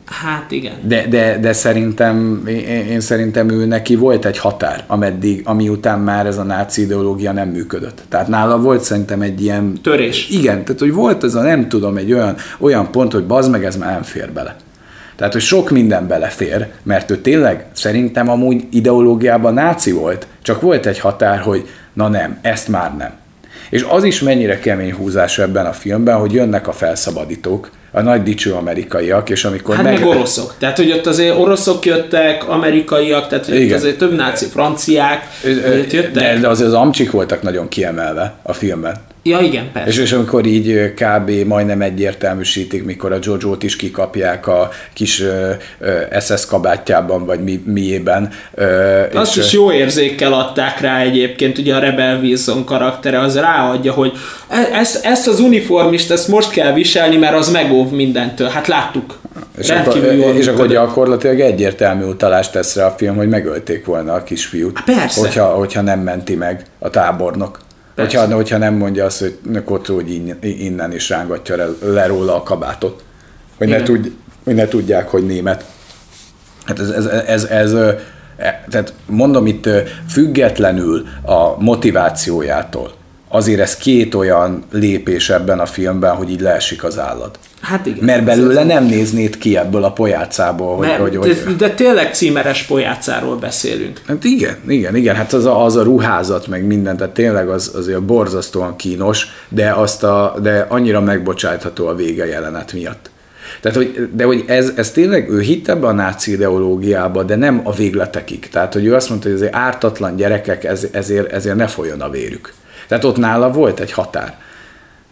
Hát igen. De, de, de szerintem, én, én szerintem ő neki volt egy határ, ameddig, ami után már ez a náci ideológia nem működött. Tehát nála volt szerintem egy ilyen... Törés. Igen, tehát hogy volt ez a nem tudom, egy olyan, olyan pont, hogy bazd meg, ez már nem fér bele. Tehát, hogy sok minden belefér, mert ő tényleg szerintem amúgy ideológiában náci volt, csak volt egy határ, hogy na nem, ezt már nem. És az is mennyire kemény húzás ebben a filmben, hogy jönnek a felszabadítók, a nagy dicső amerikaiak, és amikor hát meg... meg oroszok. Tehát, hogy ott azért oroszok jöttek, amerikaiak, tehát hogy Igen. azért több náci, franciák jöttek. De, de azért az amcsik voltak nagyon kiemelve a filmben. Ja, igen, persze. És, és amikor így kb. majdnem egyértelműsítik, mikor a Jojo-t is kikapják a kis uh, SS kabátjában, vagy mi, miében. Uh, Azt és, is jó érzékkel adták rá egyébként, ugye a Rebel Wilson karaktere az ráadja, hogy e, ezt, ezt az uniformist, ezt most kell viselni, mert az megóv mindentől. Hát láttuk. És akkor, és akkor gyakorlatilag egyértelmű utalást tesz rá a film, hogy megölték volna a kisfiút. Há, persze. Hogyha, hogyha nem menti meg a tábornok. Hogyha, hogyha nem mondja azt, hogy hogy innen is rángatja le, le róla a kabátot. Hogy ne, tudj, hogy ne tudják, hogy német. Hát ez, ez, ez, ez, ez tehát mondom itt függetlenül a motivációjától, azért ez két olyan lépés ebben a filmben, hogy így leesik az állat. Hát igen. Mert belőle nem néznéd ki ebből a pojácából. Hogy, hogy, hogy, de, de tényleg címeres pojácáról beszélünk. Hát igen, igen, igen. Hát az a, az a ruházat, meg minden, tehát tényleg az, azért borzasztóan kínos, de, azt a, de annyira megbocsátható a vége jelenet miatt. Tehát, hogy, de hogy ez, ez tényleg, ő hitt ebbe a náci ideológiába, de nem a végletekig. Tehát, hogy ő azt mondta, hogy azért ártatlan gyerekek, ez, ezért, ezért ne folyjon a vérük. Tehát ott nála volt egy határ.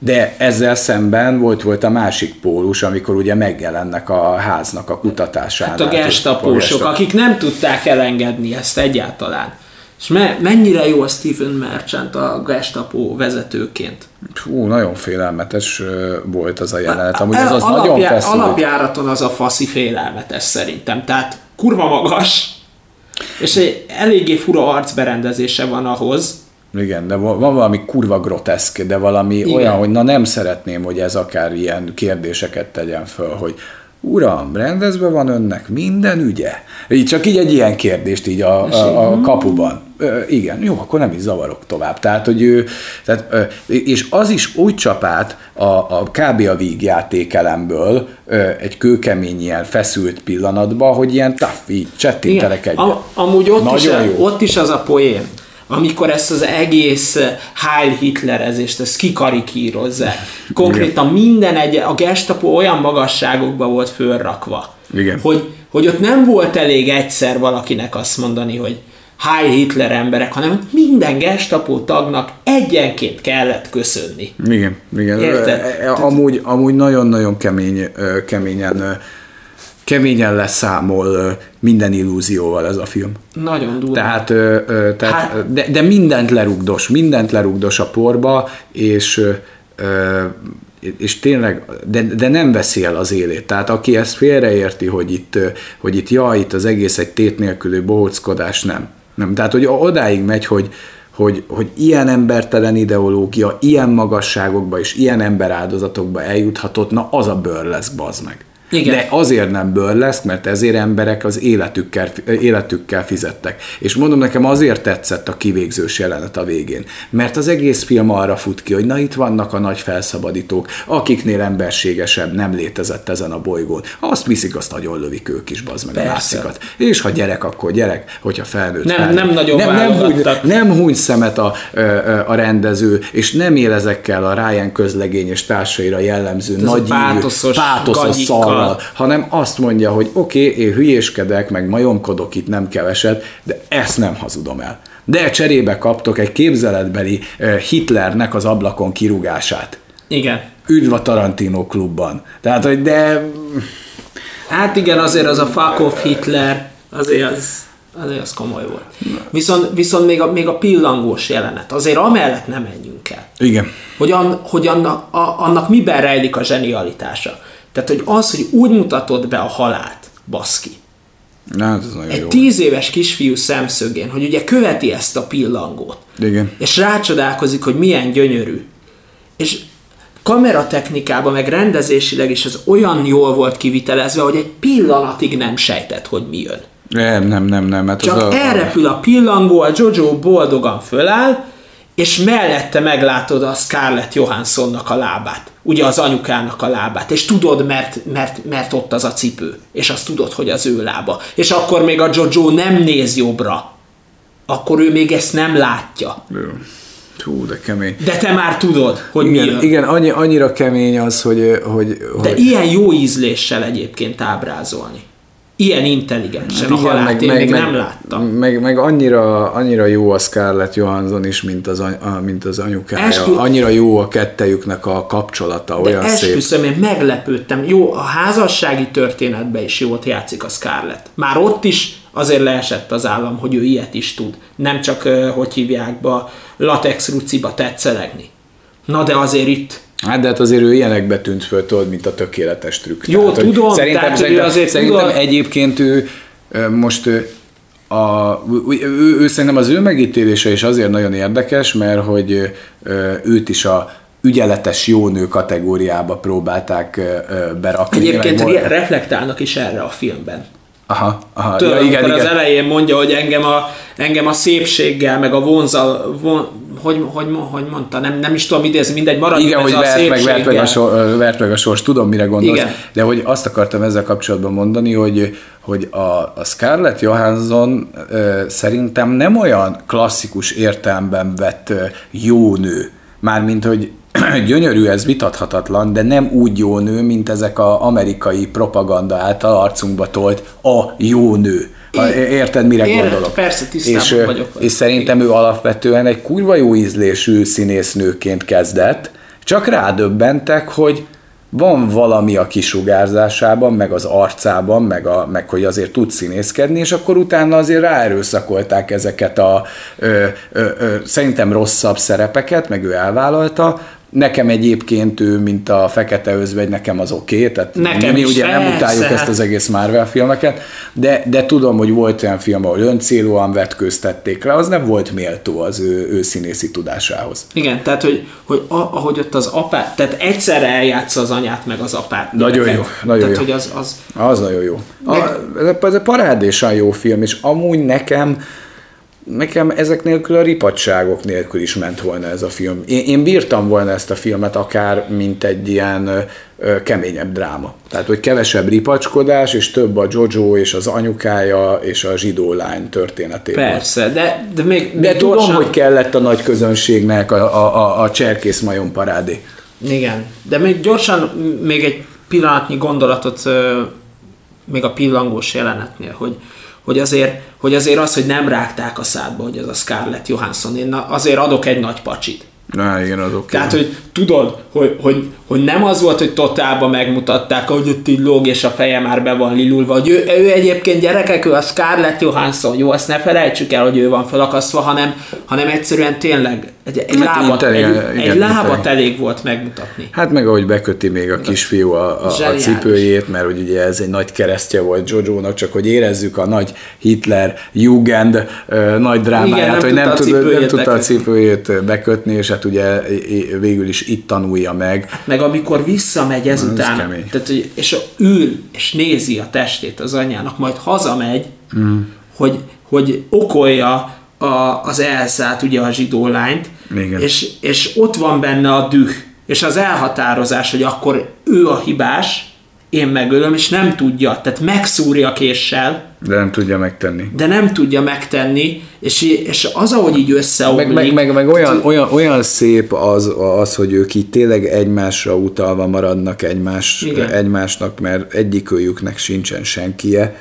De ezzel szemben volt, volt a másik pólus, amikor ugye megjelennek a háznak a kutatásánál. Hát a gestapósok, akik nem tudták elengedni ezt egyáltalán. És me- mennyire jó a Stephen Merchant a gestapo vezetőként? Hú, nagyon félelmetes volt az a jelenet. Amúgy az Alapjá- nagyon feszült. Alapjáraton az a faszi félelmetes szerintem. Tehát kurva magas, és egy eléggé fura arcberendezése van ahhoz, igen, de van valami kurva groteszk, de valami Igen. olyan, hogy na nem szeretném, hogy ez akár ilyen kérdéseket tegyen föl, hogy Uram, rendezve van önnek minden ügye? Így csak így egy ilyen kérdést így a, a, a kapuban. Ö, igen, jó, akkor nem is zavarok tovább. Tehát, hogy ő, tehát, ö, és az is úgy csapát a, a kb. a vígjátékelemből ö, egy kőkemény ilyen feszült pillanatban, hogy ilyen taff, így csettintelek egyet. Am, amúgy ott is, jó. ott is az a poén, amikor ezt az egész eh, Heil Hitlerezést, ezt kikarikírozzák. Konkrétan Igen. minden egy, a gestapo olyan magasságokba volt fölrakva, Igen. hogy hogy ott nem volt elég egyszer valakinek azt mondani, hogy Hi Hitler emberek, hanem minden gestapo tagnak egyenként kellett köszönni. Igen, igen. Érted? Amúgy, amúgy nagyon-nagyon kemény, keményen keményen leszámol minden illúzióval ez a film. Nagyon durva. Tehát, tehát hát, de, de mindent lerugdos, mindent lerugdos a porba, és és tényleg, de, de nem veszi el az élét. Tehát aki ezt félreérti, hogy itt, hogy itt ja, itt az egész egy tét nélküli bohóckodás, nem. nem. Tehát, hogy odáig megy, hogy, hogy, hogy ilyen embertelen ideológia, ilyen magasságokba és ilyen emberáldozatokba eljuthatott, na az a bőr lesz, bazd meg. Igen. De azért nem lesz, mert ezért emberek az életükkel, életükkel fizettek. És mondom, nekem azért tetszett a kivégzős jelenet a végén. Mert az egész film arra fut ki, hogy na itt vannak a nagy felszabadítók, akiknél emberségesebb nem létezett ezen a bolygón. Azt viszik, azt nagyon lövik ők is, bazd meg Persze. a nácikat. És ha gyerek, akkor gyerek, hogyha felnőtt. Nem, felnőtt. nem nagyon nem, nem, húny, nem húny szemet a, a rendező, és nem él ezekkel a Ryan közlegény és társaira jellemző Ez nagy pátoszos, pátoszos szarral, van, hanem azt mondja, hogy oké, okay, én hülyéskedek, meg majomkodok itt nem keveset, de ezt nem hazudom el. De cserébe kaptok egy képzeletbeli Hitlernek az ablakon kirúgását. Igen. Üdv a Tarantino klubban. Tehát, hogy de... Hát igen, azért az a fuck off Hitler, azért az, azért az komoly volt. Viszont, viszont még, a, még a pillangós jelenet, azért amellett nem menjünk el. Igen. Hogy, an, hogy annak, a, annak miben rejlik a zsenialitása. Tehát, hogy az, hogy úgy mutatod be a halált, baszki. Na, hát ez nagyon Egy jó. tíz éves kisfiú szemszögén, hogy ugye követi ezt a pillangót. Igen. És rácsodálkozik, hogy milyen gyönyörű. És kameratechnikában, meg rendezésileg is ez olyan jól volt kivitelezve, hogy egy pillanatig nem sejtett, hogy mi jön. Nem, nem, nem, nem. Hát Csak az elrepül a pillangó, a Jojo boldogan föláll, és mellette meglátod a Scarlett Johanssonnak a lábát, ugye az anyukának a lábát, és tudod, mert, mert, mert ott az a cipő, és azt tudod, hogy az ő lába. És akkor még a Jojo nem néz jobbra, akkor ő még ezt nem látja. Hú, de kemény. De te már tudod, hogy igen, mi jön. Igen, annyi, annyira kemény az, hogy, hogy, De hogy... ilyen jó ízléssel egyébként ábrázolni ilyen intelligensen a halált meg, én meg, még meg, nem láttam. Meg, meg annyira, annyira jó a Scarlett Johansson is, mint az, mint az anyukája. Eskü... Annyira jó a kettejüknek a kapcsolata, De olyan esküszöm, én meglepődtem. Jó, a házassági történetben is jót játszik a Scarlett. Már ott is azért leesett az állam, hogy ő ilyet is tud. Nem csak, hogy hívják be, latex ruciba tetszelegni. Na de azért itt Hát de hát azért ő ilyenekbe tűnt föl, tudod, mint a tökéletes trükk. Jó, tehát, tudom, szerintem, tehát, szerintem, azért szerintem tudom. egyébként ő most a, ő, ő, ő, szerintem az ő megítélése is azért nagyon érdekes, mert hogy őt is a ügyeletes jó nő kategóriába próbálták berakni. Egyébként meg, reflektálnak is erre a filmben. Aha, aha. Tudom, ja, igen, igen. az elején mondja, hogy engem a, engem a szépséggel, meg a vonzal, von, hogy, hogy, hogy mondta, nem, nem is tudom idézni, mindegy, maradjunk Igen, hogy vert meg, vert, meg a sor, vert meg a sors, tudom, mire gondolsz, Igen. de hogy azt akartam ezzel kapcsolatban mondani, hogy, hogy a, a Scarlett Johansson ö, szerintem nem olyan klasszikus értelemben vett ö, jó nő, mármint, hogy gyönyörű, ez vitathatatlan, de nem úgy jó nő, mint ezek az amerikai propaganda által arcunkba tolt a jó nő. Érted, mire Ért, gondolok? Persze, tisztában és, vagyok. És szerintem ő alapvetően egy kurva jó ízlésű színésznőként kezdett, csak rádöbbentek, hogy van valami a kisugárzásában, meg az arcában, meg, a, meg hogy azért tud színészkedni, és akkor utána azért ráerőszakolták ezeket a ö, ö, ö, szerintem rosszabb szerepeket, meg ő elvállalta, Nekem egyébként ő, mint a Fekete Özvegy, nekem az oké, okay, tehát nekem mi ugye nem utáljuk ezt az egész Marvel filmeket, de, de tudom, hogy volt olyan film, ahol öncélúan vetkőztették le, az nem volt méltó az ő, ő színészi tudásához. Igen, tehát hogy, hogy ahogy ott az apát, tehát egyszerre eljátsza az anyát meg az apát. Nagyon jó, nagyon tehát, jó. Hogy az, az... az nagyon jó. A, ez, egy parádésan jó film, és amúgy nekem nekem ezek nélkül a ripatságok nélkül is ment volna ez a film. Én, én bírtam volna ezt a filmet akár, mint egy ilyen ö, keményebb dráma. Tehát, hogy kevesebb ripacskodás, és több a Jojo és az anyukája és a zsidó lány történetében. Persze, de, de még, még De gyorsan... tudom, hogy kellett a nagy közönségnek a, a, a, a cserkész majom parádé. Igen, de még gyorsan még egy pillanatnyi gondolatot még a pillangós jelenetnél, hogy, hogy azért, hogy azért az, hogy nem rágták a szádba, hogy ez a Scarlett Johansson, én azért adok egy nagy pacsit. Na igen, az oké. Tehát, hogy tudod, hogy, hogy, hogy nem az volt, hogy totálban megmutatták, hogy ott így lóg, és a feje már be van lilulva, hogy ő, ő egyébként gyerekek, ő a Scarlett Johansson, jó, azt ne felejtsük el, hogy ő van felakasztva, hanem, hanem egyszerűen tényleg egy, egy, hát lábat, egy, igen, egy lábat elég volt megmutatni. Hát meg ahogy beköti még a kisfiú a, a, a cipőjét, mert hogy ugye ez egy nagy keresztje volt Jojo-nak, csak hogy érezzük a nagy Hitler Jugend uh, nagy drámáját, igen, nem hogy nem, tud, nem tudta a cipőjét bekötni, és hát ugye végül is itt tanulja meg. Hát meg amikor visszamegy ezután, ez tehát, hogy, és ül, és nézi a testét az anyának, majd hazamegy, mm. hogy, hogy okolja a, az elszát, ugye a zsidó lányt, és, és ott van benne a düh, és az elhatározás, hogy akkor ő a hibás, én megölöm, és nem tudja, tehát megszúrja késsel. De nem tudja megtenni. De nem tudja megtenni, és, és az, ahogy így összeomlik. Meg, meg, meg, meg olyan, olyan, olyan szép az, az, hogy ők így tényleg egymásra utalva maradnak egymás, egymásnak, mert egyikőjüknek sincsen senkie,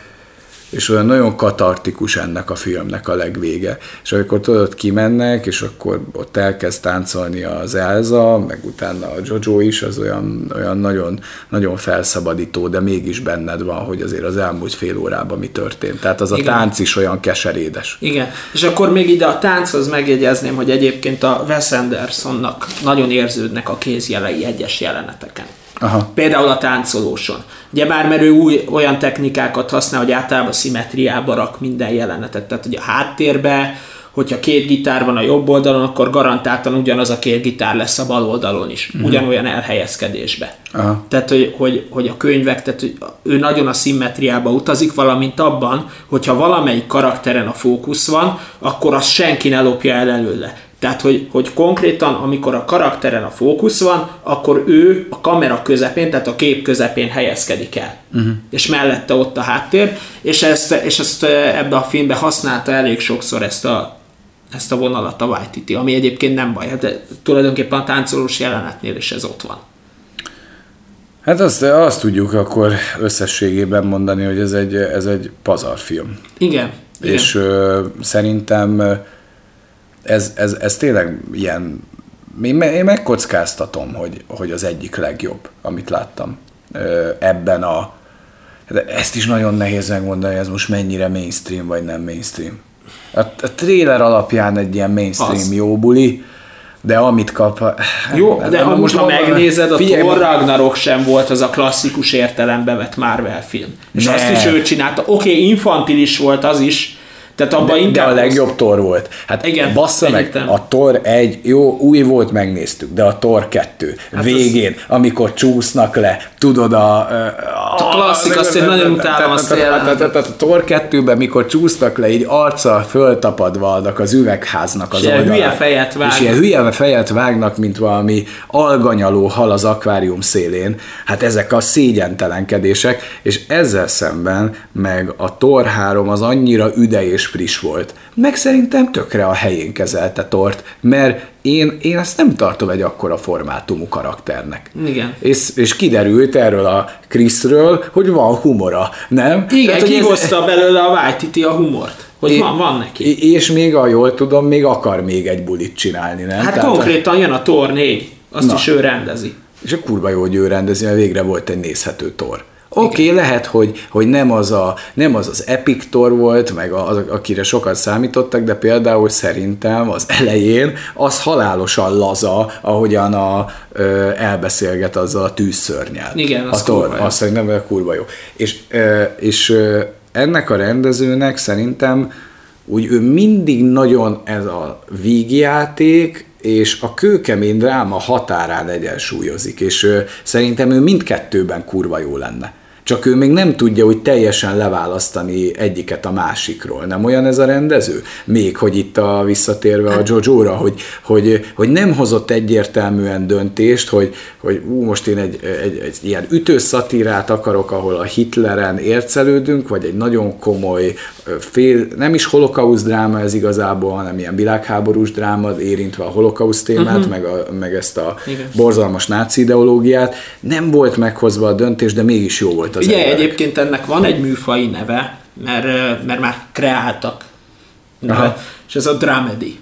és olyan nagyon katartikus ennek a filmnek a legvége. És amikor tudod, kimennek, és akkor ott elkezd táncolni az Elza, meg utána a Jojo is, az olyan, olyan nagyon, nagyon felszabadító, de mégis benned van, hogy azért az elmúlt fél órában mi történt. Tehát az a Igen. tánc is olyan keserédes. Igen, és akkor még ide a tánchoz megjegyezném, hogy egyébként a Wes Andersonnak nagyon érződnek a kézjelei egyes jeleneteken. Aha. Például a táncolóson. Ugye már mert ő új olyan technikákat használ, hogy általában szimmetriába rak minden jelenetet. Tehát, hogy a háttérbe, hogyha két gitár van a jobb oldalon, akkor garantáltan ugyanaz a két gitár lesz a bal oldalon is. Uh-huh. Ugyanolyan elhelyezkedésbe. Aha. Tehát, hogy, hogy, hogy a könyvek, tehát hogy ő nagyon a szimmetriába utazik, valamint abban, hogyha valamelyik karakteren a fókusz van, akkor azt senki ne lopja el előle. Tehát, hogy, hogy konkrétan, amikor a karakteren a fókusz van, akkor ő a kamera közepén, tehát a kép közepén helyezkedik el. Uh-huh. És mellette ott a háttér, és ezt, és ezt ebbe a filmbe használta elég sokszor ezt a, ezt a vonalat a Waititi, ami egyébként nem baj, hát de tulajdonképpen a táncolós jelenetnél is ez ott van. Hát azt, azt tudjuk akkor összességében mondani, hogy ez egy, ez egy pazarfilm. Igen. És igen. Ö, szerintem ez, ez, ez tényleg ilyen, én, én megkockáztatom, hogy, hogy az egyik legjobb, amit láttam ebben a, de ezt is nagyon nehéz megmondani, ez most mennyire mainstream vagy nem mainstream. A, a trailer alapján egy ilyen mainstream az. jó buli, de amit kap... Hát, jó, de ha most ha megnézed, a figyelj, Thor Ragnarok sem volt az a klasszikus értelembe vett Marvel film. És ne. azt is ő csinálta. Oké, okay, infantilis volt az is, tehát abban de, inkább... De a legjobb Thor volt. Hát igen, bassza meg, a Thor egy, jó, új volt, megnéztük, de a Thor 2 hát végén, az... amikor csúsznak le, tudod a... A, klasszik, azt én nagyon utálom azt Tehát a Thor 2-ben, mikor csúsznak le, így arccal föltapadva adnak az üvegháznak az oldalán. hülye fejet vágnak. És ilyen hülye fejet vágnak, mint valami alganyaló hal az akvárium szélén. Hát ezek a szégyentelenkedések, és ezzel szemben meg a Thor 3 az annyira üde és friss volt. Meg szerintem tökre a helyén kezelte Tort, mert én, én ezt nem tartom egy akkora formátumú karakternek. Igen. És, és kiderült erről a Chrisről, hogy van humora, nem? Igen, Tehát, kihozta ez... belőle a Vájtiti a humort. Hogy é, van, van neki. És még, a jól tudom, még akar még egy bulit csinálni, nem? Hát Tehát konkrétan a... jön a Tor 4, azt Na. is ő rendezi. És a kurva jó, hogy ő rendezi, mert végre volt egy nézhető tor. Oké, okay, lehet, hogy, hogy nem, az a, nem az az Epic Tor volt, meg az, akire sokat számítottak, de például szerintem az elején az halálosan laza, ahogyan a, ö, elbeszélget azzal a tűzszörnyel. Igen, az a tor, kurva Azt szerintem kurva jó. És, ö, és ö, ennek a rendezőnek szerintem úgy ő mindig nagyon ez a vígjáték, és a kőkemény dráma határán egyensúlyozik, és ö, szerintem ő mindkettőben kurva jó lenne csak ő még nem tudja úgy teljesen leválasztani egyiket a másikról. Nem olyan ez a rendező? Még, hogy itt a visszatérve a Jojo-ra, hogy, hogy, hogy nem hozott egyértelműen döntést, hogy, hogy ú, most én egy, egy, egy ilyen ütős szatírát akarok, ahol a Hitleren ércelődünk, vagy egy nagyon komoly, fél, nem is holokauszt dráma ez igazából, hanem ilyen világháborús dráma, érintve a holokauszt témát, uh-huh. meg, a, meg ezt a Igen. borzalmas náci ideológiát. Nem volt meghozva a döntés, de mégis jó volt a az Ugye emberek. egyébként ennek van egy műfai neve, mert, mert már kreáltak. Neve, Aha. és ez a dramedy.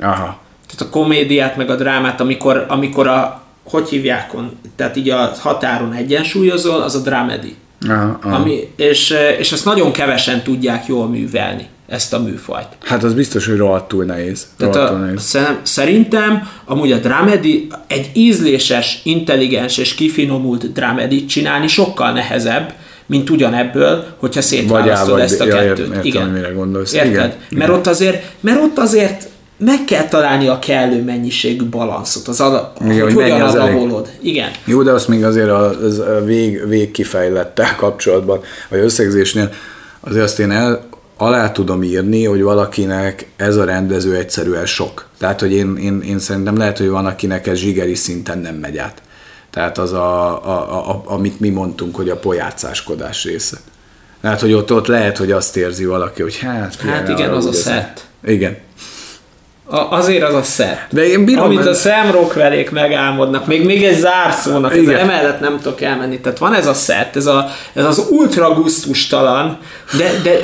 Aha. Tehát a komédiát, meg a drámát, amikor, amikor a, hogy hívják, on, tehát így a határon egyensúlyozol, az a dramedy. Aha, aha. Ami, és, és ezt nagyon kevesen tudják jól művelni, ezt a műfajt. Hát az biztos, hogy rohadtul nehéz. Tehát Rohadtul a, nehéz. szerintem amúgy a dramedy, egy ízléses, intelligens és kifinomult dramedit csinálni sokkal nehezebb, mint ugyanebből, hogyha szétválasztod vagy ezt a. Ja, kettőt. értem, Igen. mire gondolsz. Érted? Igen. Mert ott azért, mert ott azért meg kell találni a kellő mennyiségű balanszot, az ada, Igen, hogy hogy hogyan adagolod. Igen. Jó, de azt még azért a, az a vég, végkifejlettel kapcsolatban, vagy összegzésnél, azért azt én el, alá tudom írni, hogy valakinek ez a rendező egyszerűen sok. Tehát, hogy én, én, én szerintem lehet, hogy van, akinek ez zsigeri szinten nem megy át. Tehát az, a, a, a, amit mi mondtunk, hogy a pojácáskodás része. Tehát, hogy ott, ott lehet, hogy azt érzi valaki, hogy hát... figyelj, Hát igen, az a szett. Igen. A, azért az a szett. De én bírom... Amit a Sam Rockwellék megálmodnak, még, még egy zárszónak, Igen. emellett nem tudok elmenni. Tehát van ez a szett, ez, a, ez az ultra gusztustalan, de, de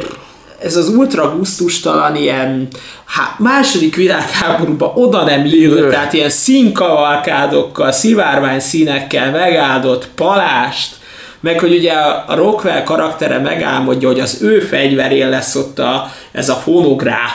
ez az ultra gusztustalan ilyen há, második világháborúban oda nem illő, tehát ilyen színkavalkádokkal, szivárvány színekkel megáldott palást, meg hogy ugye a a Rockwell karaktere megálmodja, hogy az ő fegyverén lesz ott a, ez a fonográf.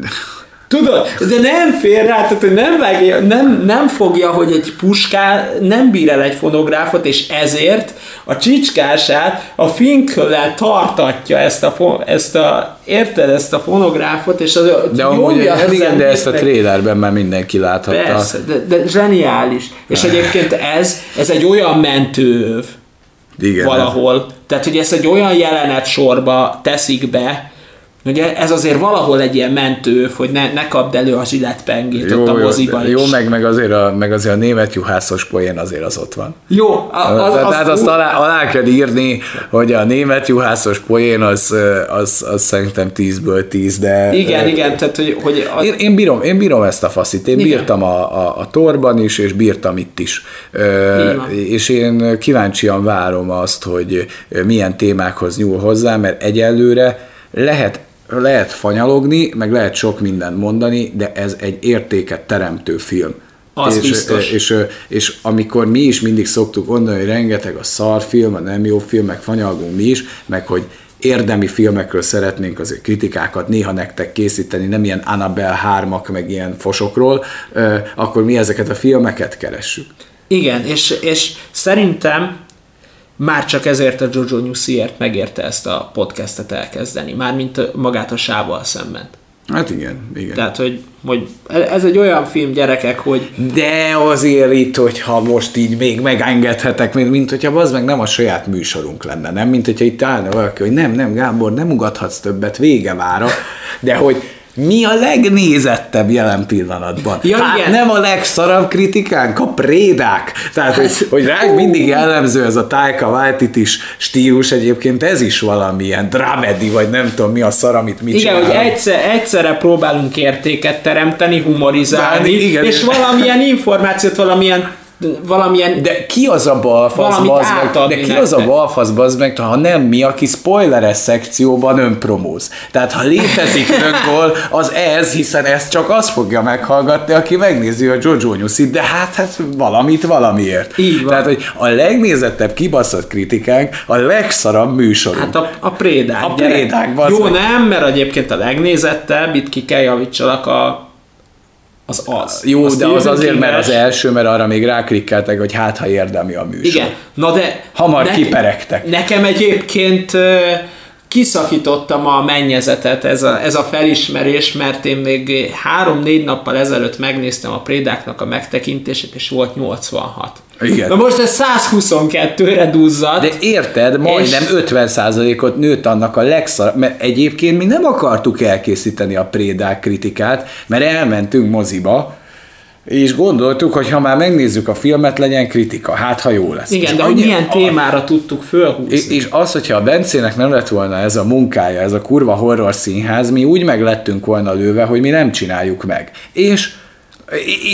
Tudod, de nem fér rá, tehát hogy nem, vágja, nem, nem fogja, hogy egy puská nem bír el egy fonográfot, és ezért a csicskását a finköllel tartatja ezt a, ezt a, érted, ezt a fonográfot, és az De amúgy, hát igen, de ezt a trailerben már mindenki láthatta. Persze, de, de zseniális. És egyébként ez, ez egy olyan mentőöv Igen. valahol. Tehát, hogy ezt egy olyan jelenet sorba teszik be, Ugye ez azért valahol egy ilyen mentő, hogy ne, ne kapd elő a zsiletpengét ott a moziban jó, is. meg, meg, azért a, meg azért a német juhászos poén azért az ott van. Jó, a- az, Az, az, Tehát azt alá, alá kell írni, hogy a német juhászos poén az, az, az szerintem 10-ből 10, de... igen, igen, tehát hogy, hogy a, Én, én, bírom, én bírom ezt a faszit, én Igen. bírtam a, a, a torban is, és bírtam itt is. Ö, és én kíváncsian várom azt, hogy milyen témákhoz nyúl hozzá, mert egyelőre lehet, lehet fanyalogni, meg lehet sok mindent mondani, de ez egy értéket teremtő film. Az és, biztos. És, és amikor mi is mindig szoktuk mondani, hogy rengeteg a szar film, a nem jó film, meg fanyalgunk mi is, meg hogy érdemi filmekről szeretnénk azért kritikákat néha nektek készíteni, nem ilyen Annabelle 3 meg ilyen fosokról, akkor mi ezeket a filmeket keressük. igen, és, és szerintem már csak ezért a Jojo Newsiért megérte ezt a podcastet elkezdeni, mármint magát a sával szemben. Hát igen, igen. Tehát, hogy, hogy ez egy olyan film, gyerekek, hogy De azért itt, hogyha most így még megengedhetek, mint, mint hogyha az meg nem a saját műsorunk lenne, nem? Mint hogyha itt állna valaki, hogy nem, nem, Gábor, nem ugathatsz többet, vége mára, de hogy mi a legnézettebb jelen pillanatban? Ja, hát igen. nem a legszarabb kritikánk, a prédák. Tehát, hogy, hogy ránk mindig jellemző ez a Taika waititi is stílus, egyébként ez is valamilyen dramedy, vagy nem tudom mi a szar, amit mi Igen, hogy csinálunk. egyszer, egyszerre próbálunk értéket teremteni, humorizálni, Igen, igen. és valamilyen információt, valamilyen, valamilyen De ki az a balfasz, bazd meg, de ki az a nektek. balfasz, bazd meg, ha nem mi, aki spoileres szekcióban önpromóz. Tehát ha létezik öngól, az ez, hiszen ezt csak az fogja meghallgatni, aki megnézi a Jojo Newsit, de hát, hát valamit valamiért. Így van. Tehát, hogy a legnézettebb kibaszott kritikánk, a legszarabb műsorunk. Hát a, a prédák. A gyerek. prédák, Jó, meg. nem, mert egyébként a legnézettebb, itt ki kell javítsalak a az az. Jó, A de az azért, mert az első, mert arra még ráklikkeltek, hogy hát, ha érdemi a műsor. Igen, na de... Hamar kiperegtek. Nekem egyébként ö, kiszakítottam a mennyezetet ez a, ez a felismerés, mert én még három-négy nappal ezelőtt megnéztem a prédáknak a megtekintését, és volt 86. Igen. Na most ez 122-re duzzadt. De érted, majdnem 50%-ot nőtt annak a legszar, mert egyébként mi nem akartuk elkészíteni a prédák kritikát, mert elmentünk moziba, és gondoltuk, hogy ha már megnézzük a filmet, legyen kritika, hát ha jó lesz. Igen, és de hogy milyen témára tudtuk fölhúzni. és, és az, hogyha a Bencének nem lett volna ez a munkája, ez a kurva horror színház, mi úgy meg lettünk volna lőve, hogy mi nem csináljuk meg. És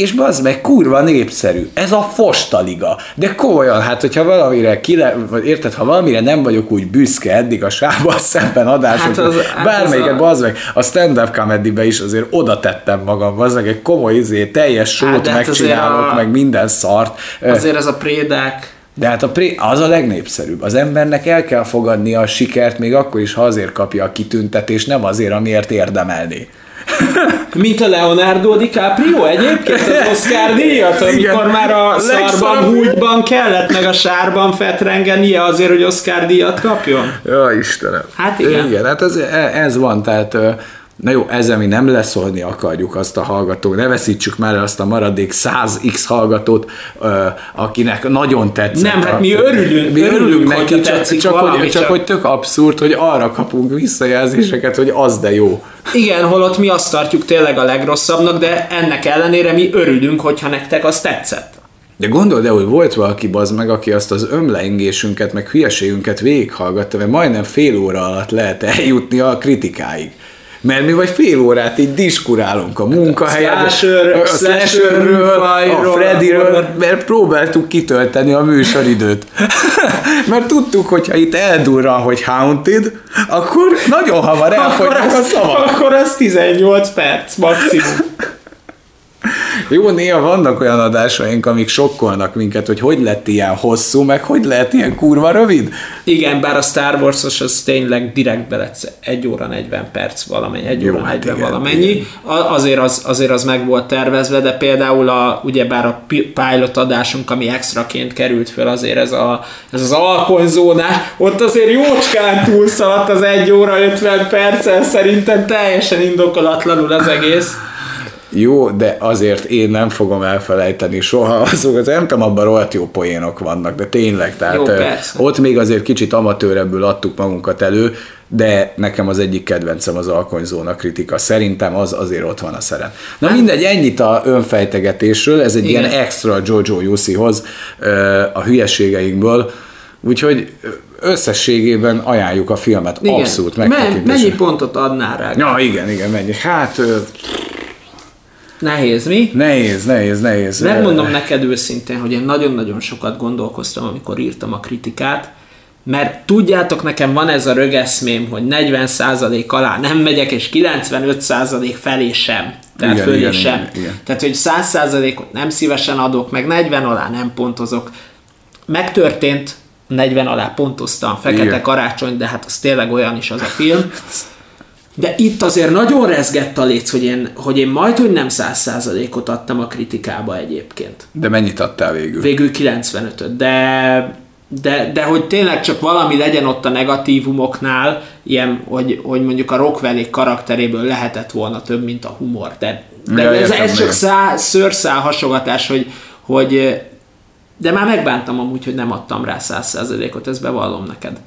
És az meg kurva népszerű. Ez a fostaliga. De komolyan, hát hogyha valamire kile, vagy érted, ha valamire nem vagyok úgy büszke eddig a sávval szemben adások, hát az, hát bármelyiket, az a... meg, a stand-up comedy is azért oda tettem magam, az meg egy komoly izé, teljes sót hát, megcsinálok, a... meg minden szart. Azért ez a prédák, de hát a pré, az a legnépszerűbb. Az embernek el kell fogadnia a sikert, még akkor is, ha azért kapja a kitüntetést, nem azért, amiért érdemelni. Mint a Leonardo DiCaprio egyébként az Oscar díjat, amikor már a szarban, húgyban kellett, meg a sárban fetrengenie azért, hogy Oscar díjat kapjon. Ja, Istenem. Hát igen. Igen, hát ez, ez van, tehát Na jó, ezzel mi nem leszólni akarjuk azt a hallgatót, ne veszítsük már azt a maradék 100x hallgatót, akinek nagyon tetszett. Nem, hát mi örülünk, mi örülünk, örülünk neki, csak, csak, csak, hogy, csak, csak hogy tök abszurd, hogy arra kapunk visszajelzéseket, hogy az de jó. Igen, holott mi azt tartjuk tényleg a legrosszabbnak, de ennek ellenére mi örülünk, hogyha nektek az tetszett. De gondold el, hogy volt valaki bazd meg, aki azt az ömleingésünket, meg hülyeségünket végighallgatta, mert majdnem fél óra alatt lehet eljutni a kritikáig. Mert mi vagy fél órát így diskurálunk a munkahelyen, a slasherről, a Freddyről, mert próbáltuk kitölteni a műsoridőt. mert tudtuk, hogyha itt eldurra, hogy Haunted, akkor nagyon hamar elfogynak a szavak. Akkor az 18 perc maximum. Jó, néha vannak olyan adásaink, amik sokkolnak minket, hogy hogy lett ilyen hosszú, meg hogy lehet ilyen kurva rövid. Igen, bár a Star Wars-os az tényleg direkt lett 1 óra 40 perc valamennyi, 1 óra 40 hát igen, valamennyi. Igen. Azért az, azért az meg volt tervezve, de például a, ugyebár a pilot adásunk, ami extraként került föl, azért ez, a, ez az alkonyzónás, ott azért jócskán túlszaladt az 1 óra 50 perccel, szerintem teljesen indokolatlanul az egész. Jó, de azért én nem fogom elfelejteni soha azokat, nem tudom, abban rohadt jó poénok vannak, de tényleg, tehát jó, ott még azért kicsit amatőrebbül adtuk magunkat elő, de nekem az egyik kedvencem az alkonyzóna kritika. Szerintem az azért ott van a szeren. Na hát- mindegy, ennyit a önfejtegetésről, ez egy Igen. ilyen extra Jojo Jussihoz a hülyeségeinkből, úgyhogy összességében ajánljuk a filmet, igen. abszolút megtekintésre. Mennyi pontot adnál rá? Ja, igen, igen, mennyi. Hát Nehéz, mi? Nehéz, nehéz, nehéz. Megmondom neked őszintén, hogy én nagyon-nagyon sokat gondolkoztam, amikor írtam a kritikát, mert tudjátok, nekem van ez a rögeszmém, hogy 40% alá nem megyek, és 95% felé sem. Tehát igen, fölé igen, sem. Igen, igen. Tehát, hogy 100%-ot nem szívesen adok, meg 40 alá nem pontozok. Megtörtént, 40 alá pontoztam, Fekete igen. Karácsony, de hát az tényleg olyan is az a film. De itt azért nagyon rezgett a léc, hogy én, hogy én majd, hogy nem 100%-ot adtam a kritikába egyébként. De mennyit adtál végül? Végül 95-öt, de, de, de hogy tényleg csak valami legyen ott a negatívumoknál, ilyen, hogy, hogy mondjuk a Rockwell karakteréből lehetett volna több, mint a humor. De, de ja, ez, ez csak szá, szőrszál hasogatás, hogy, hogy de már megbántam amúgy, hogy nem adtam rá 100%-ot, ezt bevallom neked.